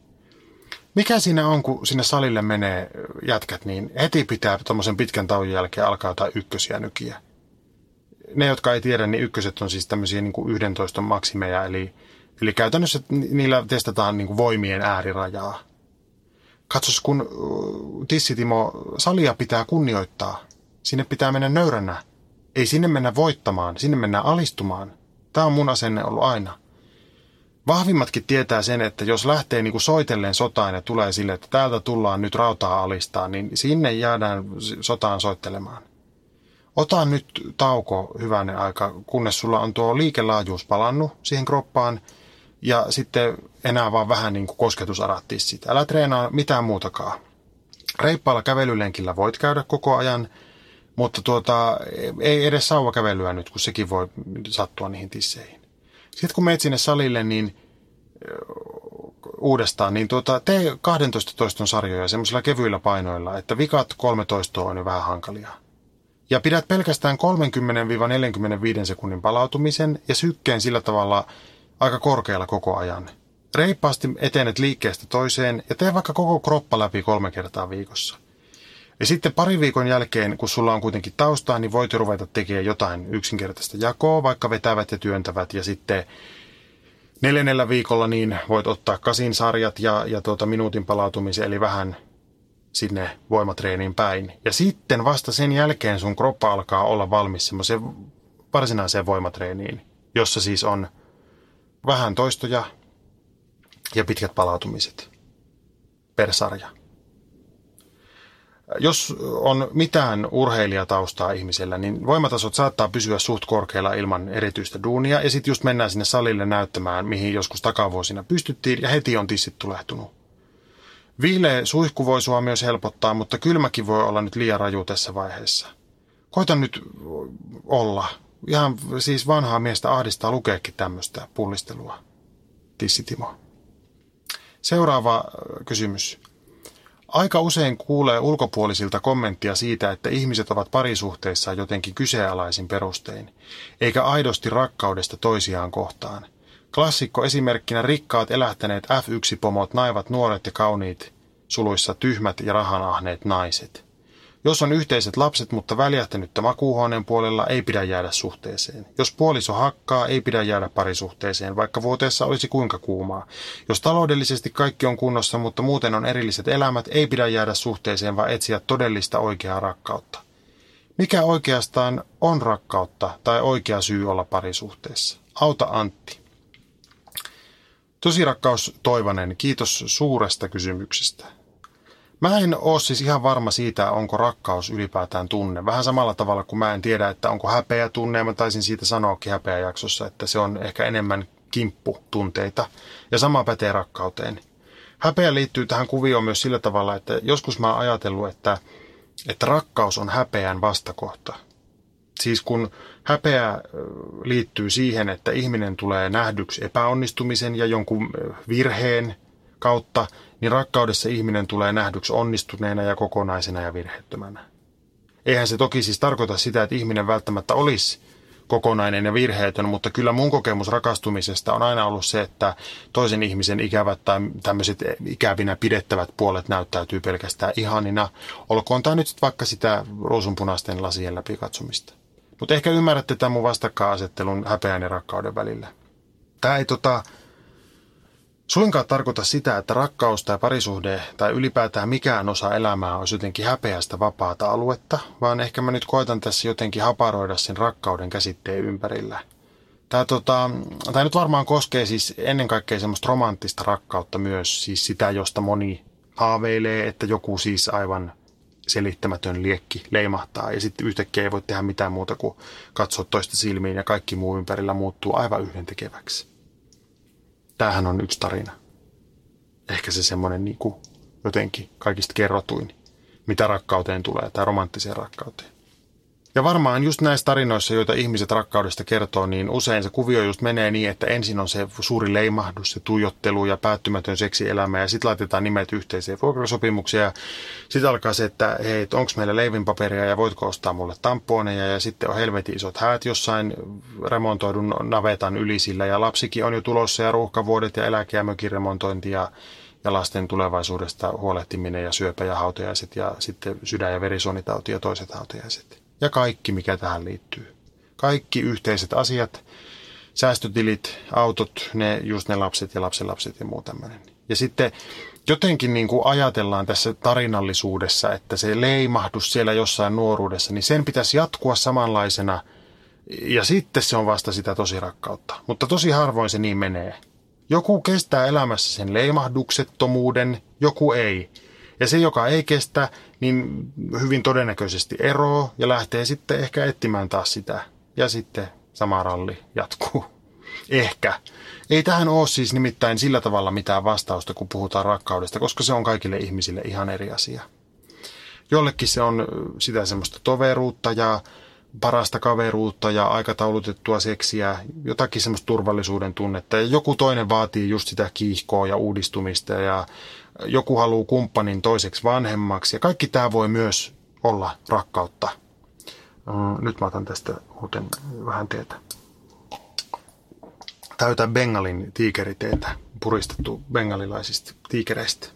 Mikä siinä on, kun sinne salille menee jätkät, niin heti pitää tuommoisen pitkän tauon jälkeen alkaa jotain ykkösiä nykiä. Ne, jotka ei tiedä, niin ykköset on siis tämmöisiä niin kuin 11 maksimeja, eli, eli käytännössä niillä testataan niin kuin voimien äärirajaa. Katsos, kun Tissitimo, salia pitää kunnioittaa. Sinne pitää mennä nöyränä ei sinne mennä voittamaan, sinne mennä alistumaan. Tämä on mun asenne ollut aina. Vahvimmatkin tietää sen, että jos lähtee niin kuin soitelleen sotaan ja tulee sille, että täältä tullaan nyt rautaa alistaa, niin sinne jäädään sotaan soittelemaan. Ota nyt tauko hyvänä aika, kunnes sulla on tuo liikelaajuus palannut siihen kroppaan ja sitten enää vaan vähän niin kuin kosketusarat tissit. Älä treenaa mitään muutakaan. Reippaalla kävelylenkillä voit käydä koko ajan – mutta tuota, ei edes sauvakävelyä nyt, kun sekin voi sattua niihin tisseihin. Sitten kun meet sinne salille, niin uudestaan, niin tuota, tee 12 toiston sarjoja semmoisilla kevyillä painoilla, että vikat 13 on jo vähän hankalia. Ja pidät pelkästään 30-45 sekunnin palautumisen ja sykkeen sillä tavalla aika korkealla koko ajan. Reippaasti etenet liikkeestä toiseen ja tee vaikka koko kroppa läpi kolme kertaa viikossa. Ja sitten pari viikon jälkeen, kun sulla on kuitenkin taustaa, niin voit ruveta tekemään jotain yksinkertaista jakoa, vaikka vetävät ja työntävät. Ja sitten neljännellä viikolla niin voit ottaa kasin sarjat ja, ja tuota minuutin palautumisen, eli vähän sinne voimatreeniin päin. Ja sitten vasta sen jälkeen sun kroppa alkaa olla valmis semmoiseen varsinaiseen voimatreeniin, jossa siis on vähän toistoja ja pitkät palautumiset per sarja. Jos on mitään urheilijataustaa ihmisellä, niin voimatasot saattaa pysyä suht korkealla ilman erityistä duunia. Ja sitten just mennään sinne salille näyttämään, mihin joskus takavuosina pystyttiin, ja heti on tissit tulehtunut. Viileä suihku voi sua myös helpottaa, mutta kylmäkin voi olla nyt liian raju tässä vaiheessa. Koita nyt olla. Ihan siis vanhaa miestä ahdistaa lukeekin tämmöistä pullistelua. Tissitimo. Seuraava kysymys. Aika usein kuulee ulkopuolisilta kommenttia siitä, että ihmiset ovat parisuhteissa jotenkin kyseenalaisin perustein, eikä aidosti rakkaudesta toisiaan kohtaan. Klassikko esimerkkinä rikkaat elähtäneet F1-pomot naivat nuoret ja kauniit, suluissa tyhmät ja rahanahneet naiset. Jos on yhteiset lapset, mutta väljähtänyttä makuuhuoneen puolella, ei pidä jäädä suhteeseen. Jos puoliso hakkaa, ei pidä jäädä parisuhteeseen, vaikka vuoteessa olisi kuinka kuumaa. Jos taloudellisesti kaikki on kunnossa, mutta muuten on erilliset elämät, ei pidä jäädä suhteeseen, vaan etsiä todellista oikeaa rakkautta. Mikä oikeastaan on rakkautta tai oikea syy olla parisuhteessa? Auta Antti. Tosi rakkaus Toivanen, kiitos suuresta kysymyksestä. Mä en ole siis ihan varma siitä, onko rakkaus ylipäätään tunne. Vähän samalla tavalla kuin mä en tiedä, että onko häpeä tunne. Ja mä taisin siitä sanoakin häpeä jaksossa, että se on ehkä enemmän kimpputunteita. Ja sama pätee rakkauteen. Häpeä liittyy tähän kuvioon myös sillä tavalla, että joskus mä oon ajatellut, että, että rakkaus on häpeän vastakohta. Siis kun häpeä liittyy siihen, että ihminen tulee nähdyksi epäonnistumisen ja jonkun virheen kautta, niin rakkaudessa ihminen tulee nähdyksi onnistuneena ja kokonaisena ja virheettömänä. Eihän se toki siis tarkoita sitä, että ihminen välttämättä olisi kokonainen ja virheetön, mutta kyllä mun kokemus rakastumisesta on aina ollut se, että toisen ihmisen ikävät tai tämmöiset ikävinä pidettävät puolet näyttäytyy pelkästään ihanina. Olkoon tämä nyt vaikka sitä ruusunpunaisten lasien läpi katsomista. Mutta ehkä ymmärrätte tämän mun vastakkainasettelun häpeän ja rakkauden välillä. Tämä ei tota, suinkaan tarkoita sitä, että rakkaus tai parisuhde tai ylipäätään mikään osa elämää olisi jotenkin häpeästä vapaata aluetta, vaan ehkä mä nyt koitan tässä jotenkin haparoida sen rakkauden käsitteen ympärillä. Tämä, tota, tämä nyt varmaan koskee siis ennen kaikkea semmoista romanttista rakkautta myös, siis sitä, josta moni haaveilee, että joku siis aivan selittämätön liekki leimahtaa ja sitten yhtäkkiä ei voi tehdä mitään muuta kuin katsoa toista silmiin ja kaikki muu ympärillä muuttuu aivan yhdentekeväksi. Tämähän on yksi tarina. Ehkä se semmoinen niin jotenkin kaikista kerrotuin, mitä rakkauteen tulee, tai romanttiseen rakkauteen. Ja varmaan just näissä tarinoissa, joita ihmiset rakkaudesta kertoo, niin usein se kuvio just menee niin, että ensin on se suuri leimahdus, se tuijottelu ja päättymätön seksielämä ja sitten laitetaan nimet yhteiseen vuokrasopimukseen ja sitten alkaa se, että hei, onko meillä leivinpaperia ja voitko ostaa mulle tamponeja ja sitten on helvetin isot häät jossain remontoidun navetan ylisillä ja lapsikin on jo tulossa ja ruuhkavuodet ja eläke- ja mökiremontointi ja ja lasten tulevaisuudesta huolehtiminen ja syöpä ja hautajaiset ja sitten sydän- ja verisuonitauti ja toiset hautajaiset ja kaikki, mikä tähän liittyy. Kaikki yhteiset asiat, säästötilit, autot, ne, just ne lapset ja lapsenlapset ja muu tämmöinen. Ja sitten jotenkin niin kuin ajatellaan tässä tarinallisuudessa, että se leimahdus siellä jossain nuoruudessa, niin sen pitäisi jatkua samanlaisena ja sitten se on vasta sitä tosi rakkautta. Mutta tosi harvoin se niin menee. Joku kestää elämässä sen leimahduksettomuuden, joku ei. Ja se, joka ei kestä, niin hyvin todennäköisesti eroo ja lähtee sitten ehkä etsimään taas sitä. Ja sitten sama ralli jatkuu. Ehkä. Ei tähän ole siis nimittäin sillä tavalla mitään vastausta, kun puhutaan rakkaudesta, koska se on kaikille ihmisille ihan eri asia. Jollekin se on sitä semmoista toveruutta ja parasta kaveruutta ja aikataulutettua seksiä, jotakin semmoista turvallisuuden tunnetta. Ja joku toinen vaatii just sitä kiihkoa ja uudistumista ja joku haluaa kumppanin toiseksi vanhemmaksi ja kaikki tämä voi myös olla rakkautta. Nyt mä otan tästä muuten vähän teetä. Täytä Bengalin tiikeriteetä, puristettu bengalilaisista tiikereistä.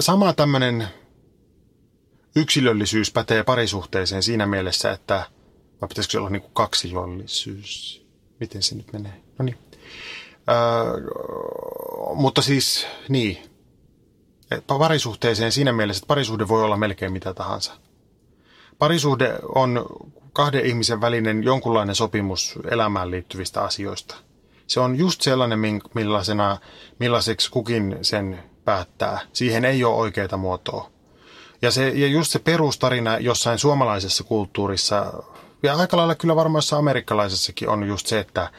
Sama tämmöinen yksilöllisyys pätee parisuhteeseen siinä mielessä, että vai pitäisikö se olla niin kuin kaksilollisuus? Miten se nyt menee? No niin. Öö, mutta siis, niin. Parisuhteeseen siinä mielessä, että parisuhde voi olla melkein mitä tahansa. Parisuhde on kahden ihmisen välinen jonkunlainen sopimus elämään liittyvistä asioista. Se on just sellainen, millaisena, millaiseksi kukin sen päättää. Siihen ei ole oikeaa muotoa. Ja, se, ja just se perustarina jossain suomalaisessa kulttuurissa, ja aika lailla kyllä varmaan amerikkalaisessakin on just se, että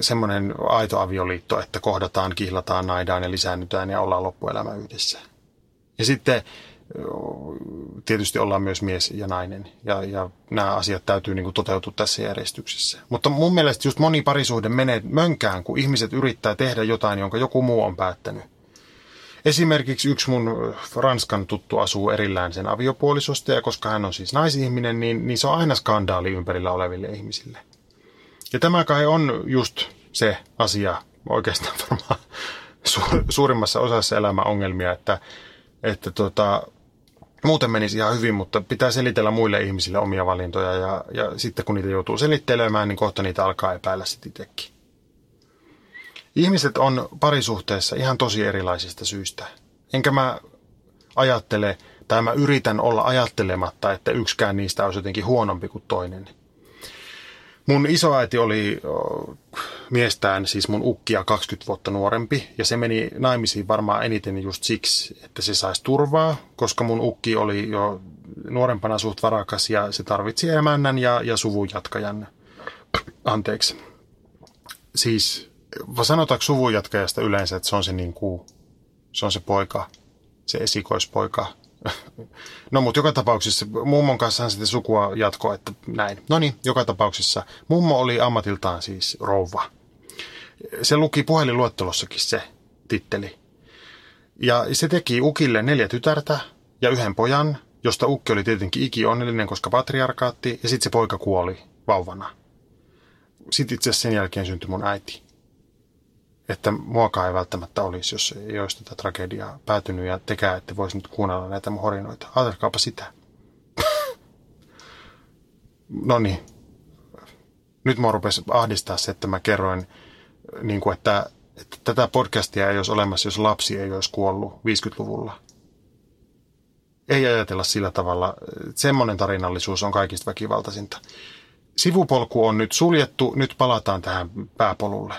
semmoinen aito avioliitto, että kohdataan, kihlataan, naidaan ja lisäännytään ja ollaan loppuelämä yhdessä. Ja sitten tietysti ollaan myös mies ja nainen. Ja, ja nämä asiat täytyy niin kuin toteutua tässä järjestyksessä. Mutta mun mielestä just moni parisuhde menee mönkään, kun ihmiset yrittää tehdä jotain, jonka joku muu on päättänyt. Esimerkiksi yksi mun Ranskan tuttu asuu erillään sen aviopuolisosta, ja koska hän on siis naisihminen, niin, niin se on aina skandaali ympärillä oleville ihmisille. Ja tämä kai on just se asia oikeastaan varmaan su- suurimmassa osassa elämän ongelmia, että, että tota, muuten menisi ihan hyvin, mutta pitää selitellä muille ihmisille omia valintoja ja, ja sitten kun niitä joutuu selittelemään, niin kohta niitä alkaa epäillä sitten itsekin. Ihmiset on parisuhteessa ihan tosi erilaisista syistä. Enkä mä ajattele, tai mä yritän olla ajattelematta, että yksikään niistä olisi jotenkin huonompi kuin toinen. Mun isoäiti oli miestään, siis mun ukkia 20 vuotta nuorempi, ja se meni naimisiin varmaan eniten just siksi, että se saisi turvaa, koska mun ukki oli jo nuorempana suht varakas ja se tarvitsi emännän ja, ja suvun jatkajan. Anteeksi. Siis sanotaanko suvun jatkajasta yleensä, että se on se, niin kuin, se, on se poika, se esikoispoika. No mutta joka tapauksessa mummon kanssa sitten sukua jatkoa, että näin. No niin, joka tapauksessa mummo oli ammatiltaan siis rouva. Se luki puhelinluettelossakin se titteli. Ja se teki Ukille neljä tytärtä ja yhden pojan, josta Ukki oli tietenkin iki onnellinen, koska patriarkaatti, ja sitten se poika kuoli vauvana. Sitten itse asiassa sen jälkeen syntyi mun äiti. Että muakaan ei välttämättä olisi, jos ei olisi tätä tragediaa päätynyt, ja tekää, että voisi nyt kuunnella näitä mun horinoita. Ajatelkaapa sitä. no niin. Nyt mua rupesi ahdistaa se, että mä kerroin, niin kuin, että, että tätä podcastia ei olisi olemassa, jos lapsi ei olisi kuollut 50-luvulla – ei ajatella sillä tavalla. Semmoinen tarinallisuus on kaikista väkivaltaisinta. Sivupolku on nyt suljettu, nyt palataan tähän pääpolulle.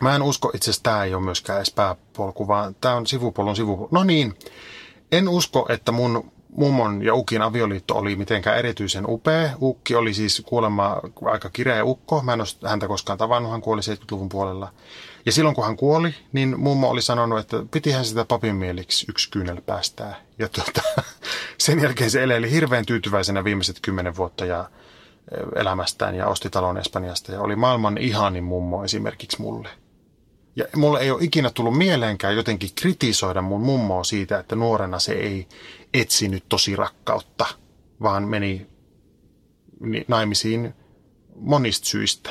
Mä en usko, itse asiassa tämä ei ole myöskään edes pääpolku, vaan tämä on sivupolun sivupolku. No niin, en usko, että mun mummon ja Ukin avioliitto oli mitenkään erityisen upea. Ukki oli siis kuulemma aika kireä ukko. Mä en ole häntä koskaan tavannut, hän kuoli 70-luvun puolella. Ja silloin kun hän kuoli, niin mummo oli sanonut, että pitihän sitä papin mieliksi yksi kyynel päästää. Ja tuota, sen jälkeen se eleli hirveän tyytyväisenä viimeiset kymmenen vuotta ja e, elämästään ja osti talon Espanjasta ja oli maailman ihanin mummo esimerkiksi mulle. Ja mulle ei ole ikinä tullut mieleenkään jotenkin kritisoida mun mummoa siitä, että nuorena se ei etsinyt tosi rakkautta, vaan meni naimisiin monista syistä,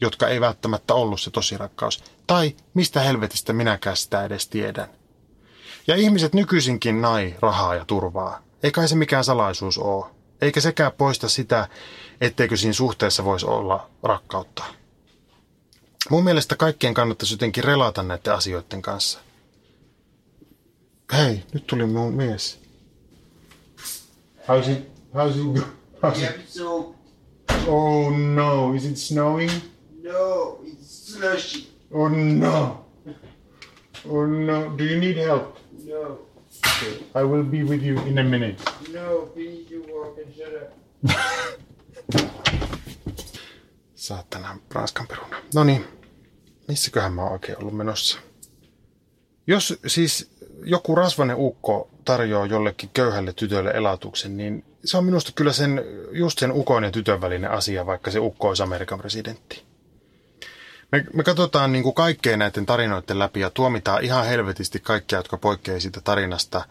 jotka ei välttämättä ollut se tosi rakkaus. Tai mistä helvetistä minäkään sitä edes tiedän. Ja ihmiset nykyisinkin nai rahaa ja turvaa. Eikä se mikään salaisuus ole. Eikä sekään poista sitä, etteikö siinä suhteessa voisi olla rakkautta. Mun mielestä kaikkien kannattaisi jotenkin relata näiden asioiden kanssa. Hei, nyt tuli mun mies. How's it? How's it? How's it? so Oh no, is it snowing? no, it's slushy. Oh no. Oh no, do you need help? No, Okay, I will be with you in a minute. no, please you walk and shut up. Saatana ranskan peruna. No niin, missäköhän mä oon oikein ollut menossa? Jos siis joku rasvanen ukko tarjoaa jollekin köyhälle tytölle elatuksen, niin se on minusta kyllä sen, just sen ukon ja tytön välinen asia, vaikka se ukko olisi Amerikan presidentti. Me, me katsotaan niin kuin kaikkea näiden tarinoiden läpi ja tuomitaan ihan helvetisti kaikkia, jotka poikkeaa siitä tarinasta,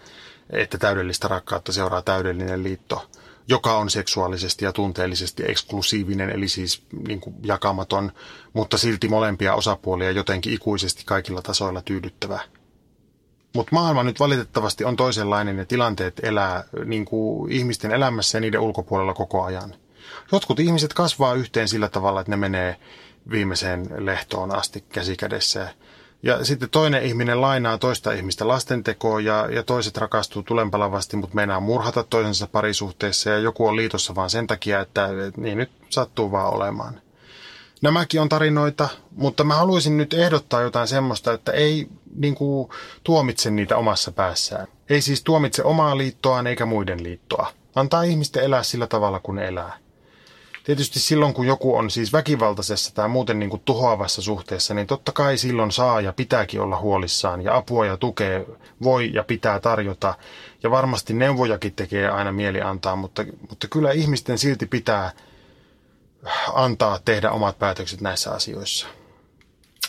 että täydellistä rakkautta seuraa täydellinen liitto, joka on seksuaalisesti ja tunteellisesti eksklusiivinen, eli siis niin kuin jakamaton, mutta silti molempia osapuolia jotenkin ikuisesti kaikilla tasoilla tyydyttävä. Mutta maailma nyt valitettavasti on toisenlainen ja tilanteet elää niin kuin ihmisten elämässä ja niiden ulkopuolella koko ajan. Jotkut ihmiset kasvaa yhteen sillä tavalla, että ne menee viimeiseen lehtoon asti käsikädessä. Ja sitten toinen ihminen lainaa toista ihmistä lastentekoon ja, ja toiset rakastuu tulenpalavasti, mutta meinaa murhata toisensa parisuhteessa ja joku on liitossa vaan sen takia, että niin nyt sattuu vaan olemaan. Nämäkin on tarinoita, mutta mä haluaisin nyt ehdottaa jotain semmoista, että ei niin kuin, tuomitse niitä omassa päässään. Ei siis tuomitse omaa liittoaan eikä muiden liittoa. Antaa ihmisten elää sillä tavalla, kun elää. Tietysti silloin, kun joku on siis väkivaltaisessa tai muuten niin kuin tuhoavassa suhteessa, niin totta kai silloin saa ja pitääkin olla huolissaan ja apua ja tukea voi ja pitää tarjota. Ja varmasti neuvojakin tekee aina mieli antaa, mutta, mutta kyllä ihmisten silti pitää antaa tehdä omat päätökset näissä asioissa.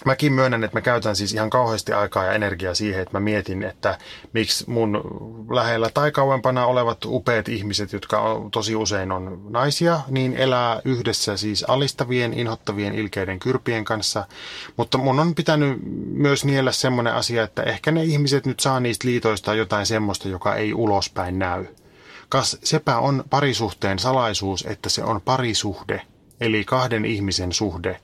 Mäkin myönnän, että mä käytän siis ihan kauheasti aikaa ja energiaa siihen, että mä mietin, että miksi mun lähellä tai kauempana olevat upeat ihmiset, jotka tosi usein on naisia, niin elää yhdessä siis alistavien, inhottavien, ilkeiden kyrpien kanssa. Mutta mun on pitänyt myös niellä semmoinen asia, että ehkä ne ihmiset nyt saa niistä liitoista jotain semmoista, joka ei ulospäin näy. Kas sepä on parisuhteen salaisuus, että se on parisuhde, eli kahden ihmisen suhde,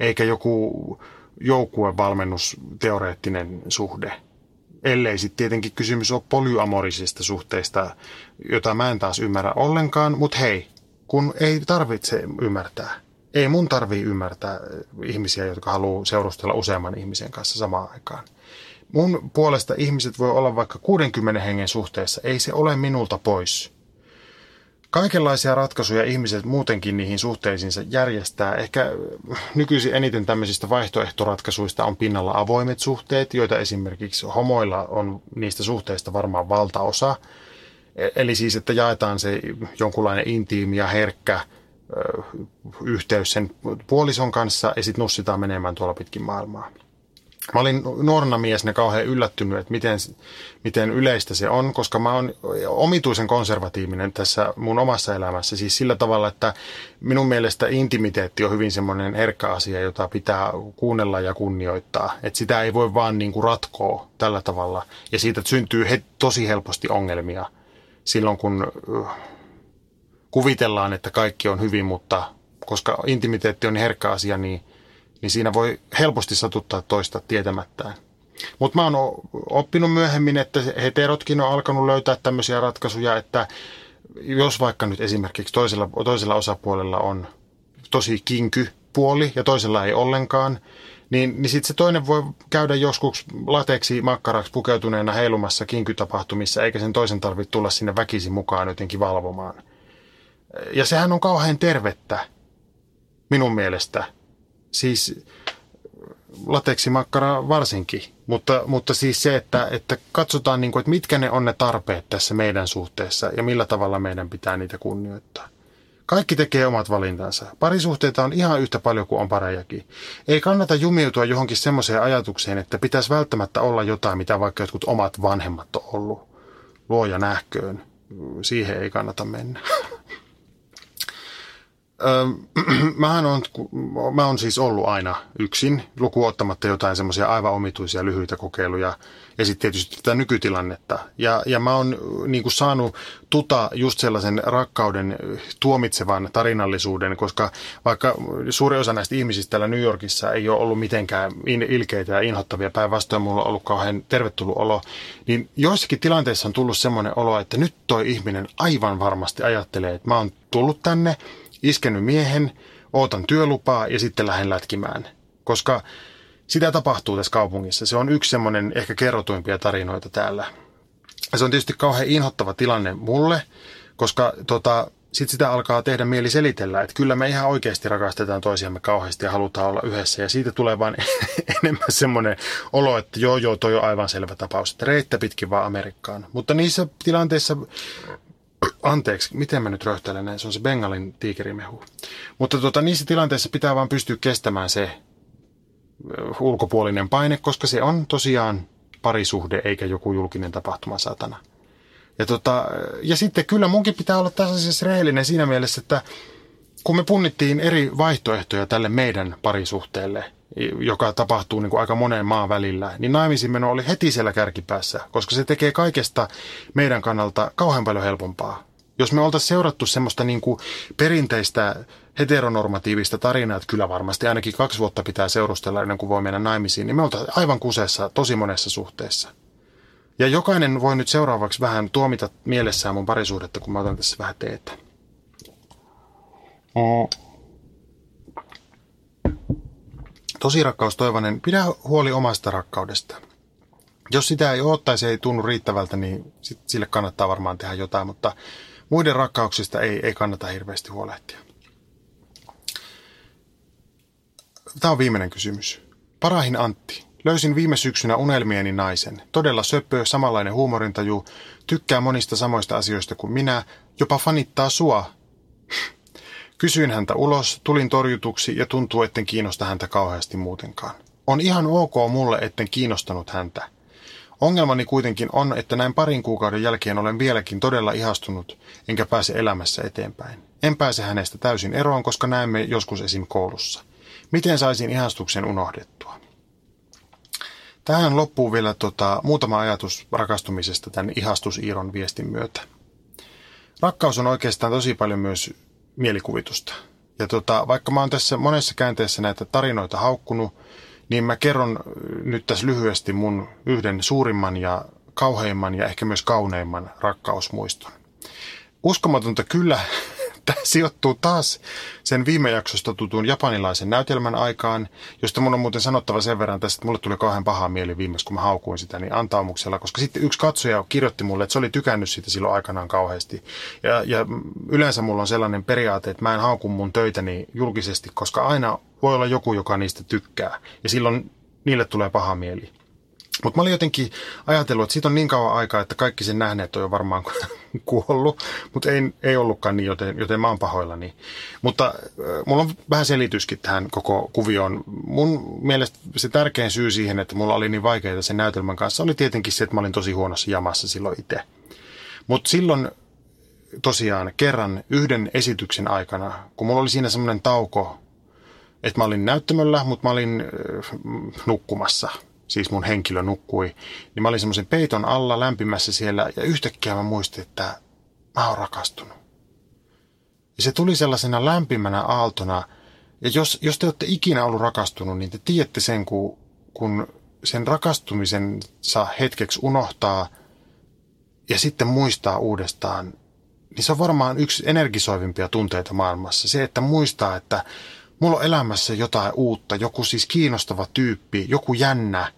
eikä joku joukkuevalmennusteoreettinen suhde. Ellei sitten tietenkin kysymys ole polyamorisista suhteista, jota mä en taas ymmärrä ollenkaan, mutta hei, kun ei tarvitse ymmärtää. Ei mun tarvii ymmärtää ihmisiä, jotka haluaa seurustella useamman ihmisen kanssa samaan aikaan. Mun puolesta ihmiset voi olla vaikka 60 hengen suhteessa, ei se ole minulta pois. Kaikenlaisia ratkaisuja ihmiset muutenkin niihin suhteisiinsa järjestää. Ehkä nykyisin eniten tämmöisistä vaihtoehtoratkaisuista on pinnalla avoimet suhteet, joita esimerkiksi homoilla on niistä suhteista varmaan valtaosa. E- Eli siis, että jaetaan se jonkunlainen intiimi ja herkkä ö, yhteys sen puolison kanssa ja sitten nussitaan menemään tuolla pitkin maailmaa. Mä olin nuorena miesenä kauhean yllättynyt, että miten, miten yleistä se on, koska mä oon omituisen konservatiivinen tässä mun omassa elämässä. Siis sillä tavalla, että minun mielestä intimiteetti on hyvin semmoinen herkkä asia, jota pitää kuunnella ja kunnioittaa. Että sitä ei voi vaan niin kuin ratkoa tällä tavalla. Ja siitä syntyy he, tosi helposti ongelmia silloin, kun äh, kuvitellaan, että kaikki on hyvin, mutta koska intimiteetti on herkkä asia, niin niin siinä voi helposti satuttaa toista tietämättään. Mutta mä oon oppinut myöhemmin, että heterotkin on alkanut löytää tämmöisiä ratkaisuja, että jos vaikka nyt esimerkiksi toisella, toisella osapuolella on tosi kinky puoli ja toisella ei ollenkaan, niin, niin sitten se toinen voi käydä joskus lateksi makkaraksi pukeutuneena heilumassa kinkytapahtumissa, eikä sen toisen tarvitse tulla sinne väkisin mukaan jotenkin valvomaan. Ja sehän on kauhean tervettä minun mielestä – siis lateksimakkara varsinkin, mutta, mutta siis se, että, että katsotaan, niin kuin, että mitkä ne on ne tarpeet tässä meidän suhteessa ja millä tavalla meidän pitää niitä kunnioittaa. Kaikki tekee omat valintansa. Parisuhteita on ihan yhtä paljon kuin on parejakin. Ei kannata jumiutua johonkin semmoiseen ajatukseen, että pitäisi välttämättä olla jotain, mitä vaikka jotkut omat vanhemmat on ollut. Luoja nähköön. Siihen ei kannata mennä. Mähän on, mä on siis ollut aina yksin, lukuottamatta jotain semmoisia aivan omituisia lyhyitä kokeiluja ja sitten tietysti tätä nykytilannetta. Ja, ja mä oon niin kuin saanut tuta just sellaisen rakkauden tuomitsevan tarinallisuuden, koska vaikka suuri osa näistä ihmisistä täällä New Yorkissa ei ole ollut mitenkään ilkeitä ja inhottavia, päinvastoin mulla on ollut kauhean tervetullut olo, niin joissakin tilanteissa on tullut semmoinen olo, että nyt toi ihminen aivan varmasti ajattelee, että mä oon tullut tänne – iskenyt miehen, ootan työlupaa ja sitten lähden lätkimään. Koska sitä tapahtuu tässä kaupungissa. Se on yksi semmoinen ehkä kerrotuimpia tarinoita täällä. Se on tietysti kauhean inhottava tilanne mulle, koska tota, sitten sitä alkaa tehdä mieli selitellä, että kyllä me ihan oikeasti rakastetaan toisiamme kauheasti ja halutaan olla yhdessä. Ja siitä tulee vaan enemmän semmoinen olo, että joo joo, toi on aivan selvä tapaus, että reittä pitkin vaan Amerikkaan. Mutta niissä tilanteissa anteeksi, miten mä nyt röhtäilen se on se Bengalin tiikerimehu. Mutta tota, niissä tilanteissa pitää vaan pystyä kestämään se ulkopuolinen paine, koska se on tosiaan parisuhde eikä joku julkinen tapahtuma satana. Ja, tota, ja sitten kyllä munkin pitää olla tässä asiassa rehellinen siinä mielessä, että kun me punnittiin eri vaihtoehtoja tälle meidän parisuhteelle – joka tapahtuu niin kuin aika monen maan välillä, niin naimisimeno oli heti siellä kärkipäässä, koska se tekee kaikesta meidän kannalta kauhean paljon helpompaa. Jos me oltaisiin seurattu semmoista niin kuin perinteistä heteronormatiivista tarinaa, että kyllä varmasti ainakin kaksi vuotta pitää seurustella ennen kuin voi mennä naimisiin, niin me oltaisiin aivan kuseessa tosi monessa suhteessa. Ja jokainen voi nyt seuraavaksi vähän tuomita mielessään mun parisuhdetta, kun mä otan tässä vähän teetä. Mm. Tosi rakkaus Toivonen, pidä huoli omasta rakkaudesta. Jos sitä ei ole tai se ei tunnu riittävältä, niin sit sille kannattaa varmaan tehdä jotain, mutta muiden rakkauksista ei, ei kannata hirveästi huolehtia. Tämä on viimeinen kysymys. Parahin Antti. Löysin viime syksynä unelmieni naisen. Todella söppö, samanlainen huumorintaju, tykkää monista samoista asioista kuin minä, jopa fanittaa sua. Kysyin häntä ulos, tulin torjutuksi ja tuntuu, etten kiinnosta häntä kauheasti muutenkaan. On ihan ok mulle, etten kiinnostanut häntä. Ongelmani kuitenkin on, että näin parin kuukauden jälkeen olen vieläkin todella ihastunut, enkä pääse elämässä eteenpäin. En pääse hänestä täysin eroon, koska näemme joskus esim. koulussa. Miten saisin ihastuksen unohdettua? Tähän loppuu vielä tota, muutama ajatus rakastumisesta tämän ihastusiiron viestin myötä. Rakkaus on oikeastaan tosi paljon myös mielikuvitusta. Ja tota, vaikka mä oon tässä monessa käänteessä näitä tarinoita haukkunut, niin mä kerron nyt tässä lyhyesti mun yhden suurimman ja kauheimman ja ehkä myös kauneimman rakkausmuiston. Uskomatonta kyllä, Tämä sijoittuu taas sen viime jaksosta tutun japanilaisen näytelmän aikaan, josta mun on muuten sanottava sen verran tästä, että mulle tuli kauhean paha mieli viimeksi, kun mä haukuin sitä, niin antaumuksella, koska sitten yksi katsoja kirjoitti mulle, että se oli tykännyt siitä silloin aikanaan kauheasti. Ja, ja yleensä mulla on sellainen periaate, että mä en hauku mun töitäni julkisesti, koska aina voi olla joku, joka niistä tykkää. Ja silloin niille tulee paha mieli. Mutta mä olin jotenkin ajatellut, että siitä on niin kauan aikaa, että kaikki sen nähneet on jo varmaan kuollut, mutta ei, ei ollutkaan niin, joten, joten mä oon pahoillani. Mutta äh, mulla on vähän selityskin tähän koko kuvioon. Mun mielestä se tärkein syy siihen, että mulla oli niin vaikeaa sen näytelmän kanssa, oli tietenkin se, että mä olin tosi huonossa jamassa silloin itse. Mutta silloin tosiaan kerran yhden esityksen aikana, kun mulla oli siinä semmoinen tauko, että mä olin näyttämöllä, mutta mä olin äh, nukkumassa – siis mun henkilö nukkui, niin mä olin semmoisen peiton alla lämpimässä siellä ja yhtäkkiä mä muistin, että mä oon rakastunut. Ja se tuli sellaisena lämpimänä aaltona. Ja jos, jos te olette ikinä ollut rakastunut, niin te tiedätte sen, kun, kun sen rakastumisen saa hetkeksi unohtaa ja sitten muistaa uudestaan, niin se on varmaan yksi energisoivimpia tunteita maailmassa. Se, että muistaa, että mulla on elämässä jotain uutta, joku siis kiinnostava tyyppi, joku jännä,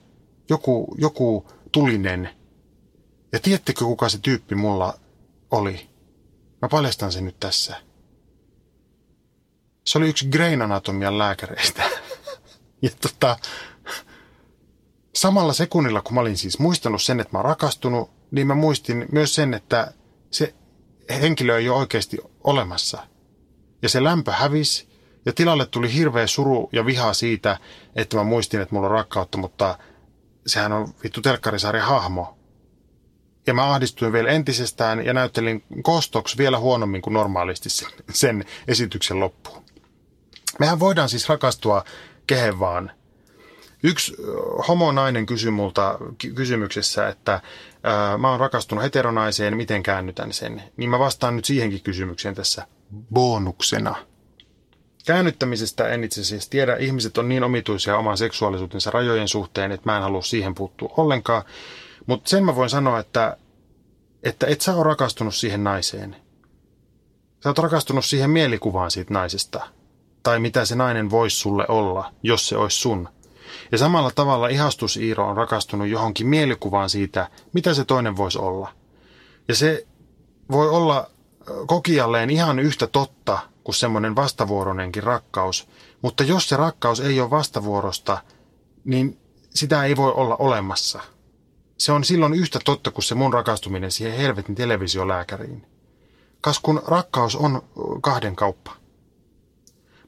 joku, joku tulinen. Ja tiedättekö, kuka se tyyppi mulla oli? Mä paljastan sen nyt tässä. Se oli yksi Grain Anatomian lääkäreistä. ja tota, samalla sekunnilla, kun mä olin siis muistanut sen, että mä oon rakastunut, niin mä muistin myös sen, että se henkilö ei ole oikeasti olemassa. Ja se lämpö hävisi, ja tilalle tuli hirveä suru ja viha siitä, että mä muistin, että mulla on rakkautta, mutta sehän on vittu telkkarisarja hahmo. Ja mä ahdistuin vielä entisestään ja näyttelin kostoksi vielä huonommin kuin normaalisti sen, sen esityksen loppuun. Mehän voidaan siis rakastua kehen vaan. Yksi homonainen kysyi multa kysymyksessä, että ää, mä oon rakastunut heteronaiseen, miten käännytän sen? Niin mä vastaan nyt siihenkin kysymykseen tässä bonuksena – Käännyttämisestä en itse asiassa tiedä. Ihmiset on niin omituisia oman seksuaalisuutensa rajojen suhteen, että mä en halua siihen puuttua ollenkaan. Mutta sen mä voin sanoa, että, että et sä ole rakastunut siihen naiseen. Sä oot rakastunut siihen mielikuvaan siitä naisesta. Tai mitä se nainen voisi sulle olla, jos se olisi sun. Ja samalla tavalla ihastus Iiro on rakastunut johonkin mielikuvaan siitä, mitä se toinen voisi olla. Ja se voi olla kokijalleen ihan yhtä totta kuin semmoinen vastavuoronenkin rakkaus. Mutta jos se rakkaus ei ole vastavuorosta, niin sitä ei voi olla olemassa. Se on silloin yhtä totta kuin se mun rakastuminen siihen helvetin televisiolääkäriin. Kas kun rakkaus on kahden kauppa.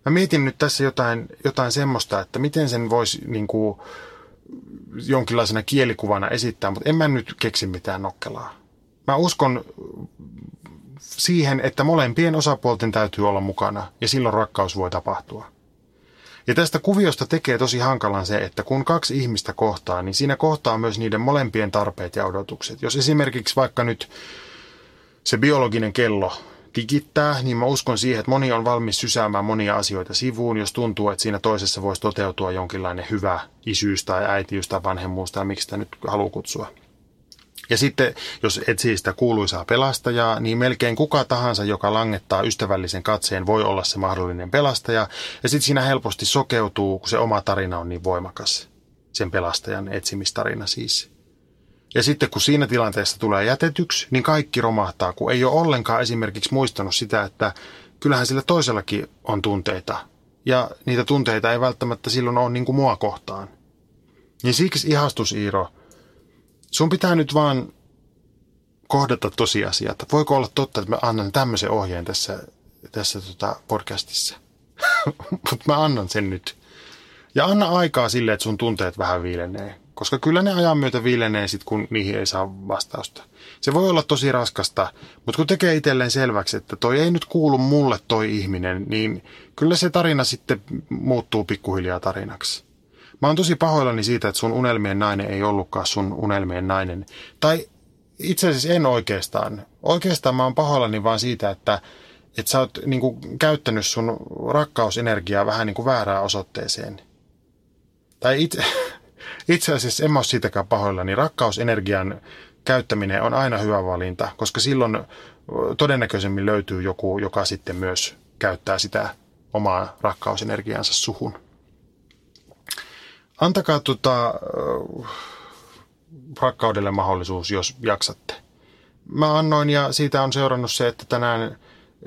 Mä mietin nyt tässä jotain, jotain semmoista, että miten sen voisi niin kuin, jonkinlaisena kielikuvana esittää, mutta en mä nyt keksi mitään nokkelaa. Mä uskon siihen, että molempien osapuolten täytyy olla mukana ja silloin rakkaus voi tapahtua. Ja tästä kuviosta tekee tosi hankalan se, että kun kaksi ihmistä kohtaa, niin siinä kohtaa myös niiden molempien tarpeet ja odotukset. Jos esimerkiksi vaikka nyt se biologinen kello tikittää, niin mä uskon siihen, että moni on valmis sysäämään monia asioita sivuun, jos tuntuu, että siinä toisessa voisi toteutua jonkinlainen hyvä isyys tai äitiys tai vanhemmuus tai miksi sitä nyt haluaa kutsua. Ja sitten, jos etsii sitä kuuluisaa pelastajaa, niin melkein kuka tahansa, joka langettaa ystävällisen katseen, voi olla se mahdollinen pelastaja. Ja sitten siinä helposti sokeutuu, kun se oma tarina on niin voimakas. Sen pelastajan etsimistarina siis. Ja sitten kun siinä tilanteessa tulee jätetyksi, niin kaikki romahtaa, kun ei ole ollenkaan esimerkiksi muistanut sitä, että kyllähän sillä toisellakin on tunteita. Ja niitä tunteita ei välttämättä silloin ole niin kuin mua kohtaan. Niin siksi ihastus, Iiro, sun pitää nyt vaan kohdata tosiasiat. Voiko olla totta, että mä annan tämmöisen ohjeen tässä, tässä tota podcastissa? Mutta mä annan sen nyt. Ja anna aikaa sille, että sun tunteet vähän viilenee. Koska kyllä ne ajan myötä viilenee sit, kun niihin ei saa vastausta. Se voi olla tosi raskasta, mutta kun tekee itselleen selväksi, että toi ei nyt kuulu mulle toi ihminen, niin kyllä se tarina sitten muuttuu pikkuhiljaa tarinaksi. Mä oon tosi pahoillani siitä, että sun unelmien nainen ei ollutkaan sun unelmien nainen. Tai itse asiassa en oikeastaan. Oikeastaan mä oon pahoillani vaan siitä, että, että sä oot niin kuin, käyttänyt sun rakkausenergiaa vähän niin kuin väärään osoitteeseen. Tai itse, itse asiassa en mä ole siitäkään pahoillani. Rakkausenergian käyttäminen on aina hyvä valinta, koska silloin todennäköisemmin löytyy joku, joka sitten myös käyttää sitä omaa rakkausenergiansa suhun. Antakaa tota, rakkaudelle mahdollisuus, jos jaksatte. Mä annoin ja siitä on seurannut se, että tänään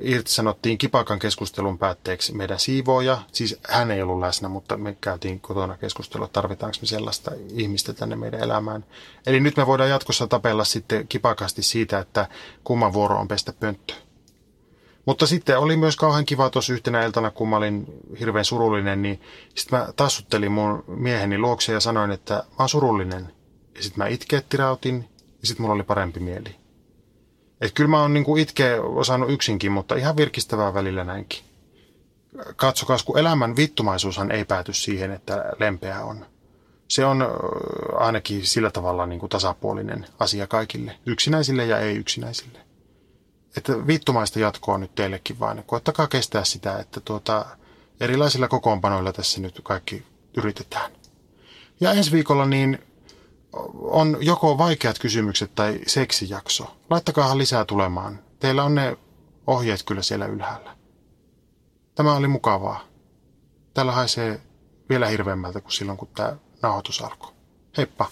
irtisanottiin kipakan keskustelun päätteeksi meidän siivooja. Siis hän ei ollut läsnä, mutta me käytiin kotona keskustelua, tarvitaanko me sellaista ihmistä tänne meidän elämään. Eli nyt me voidaan jatkossa tapella sitten kipakasti siitä, että kumman vuoro on pestä pönttö. Mutta sitten oli myös kauhean kiva tuossa yhtenä iltana, kun mä olin hirveän surullinen, niin sitten mä tassuttelin mun mieheni luokse ja sanoin, että mä oon surullinen. Ja sitten mä itkeettirautin ja sitten mulla oli parempi mieli. Et kyllä mä oon niinku itkeä osannut yksinkin, mutta ihan virkistävää välillä näinkin. Katsokaa, kun elämän vittumaisuushan ei pääty siihen, että lempeä on. Se on ainakin sillä tavalla niin kuin tasapuolinen asia kaikille, yksinäisille ja ei-yksinäisille. Että vittumaista jatkoa nyt teillekin vain. Koettakaa kestää sitä, että tuota, erilaisilla kokoonpanoilla tässä nyt kaikki yritetään. Ja ensi viikolla niin on joko vaikeat kysymykset tai seksijakso. Laittakaa lisää tulemaan. Teillä on ne ohjeet kyllä siellä ylhäällä. Tämä oli mukavaa. Täällä haisee vielä hirveämmältä kuin silloin, kun tämä nauhoitus alkoi. Heippa!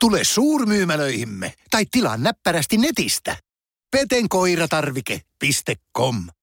Tule suurmyymälöihimme tai tilaa näppärästi netistä. petenkoiratarvike.com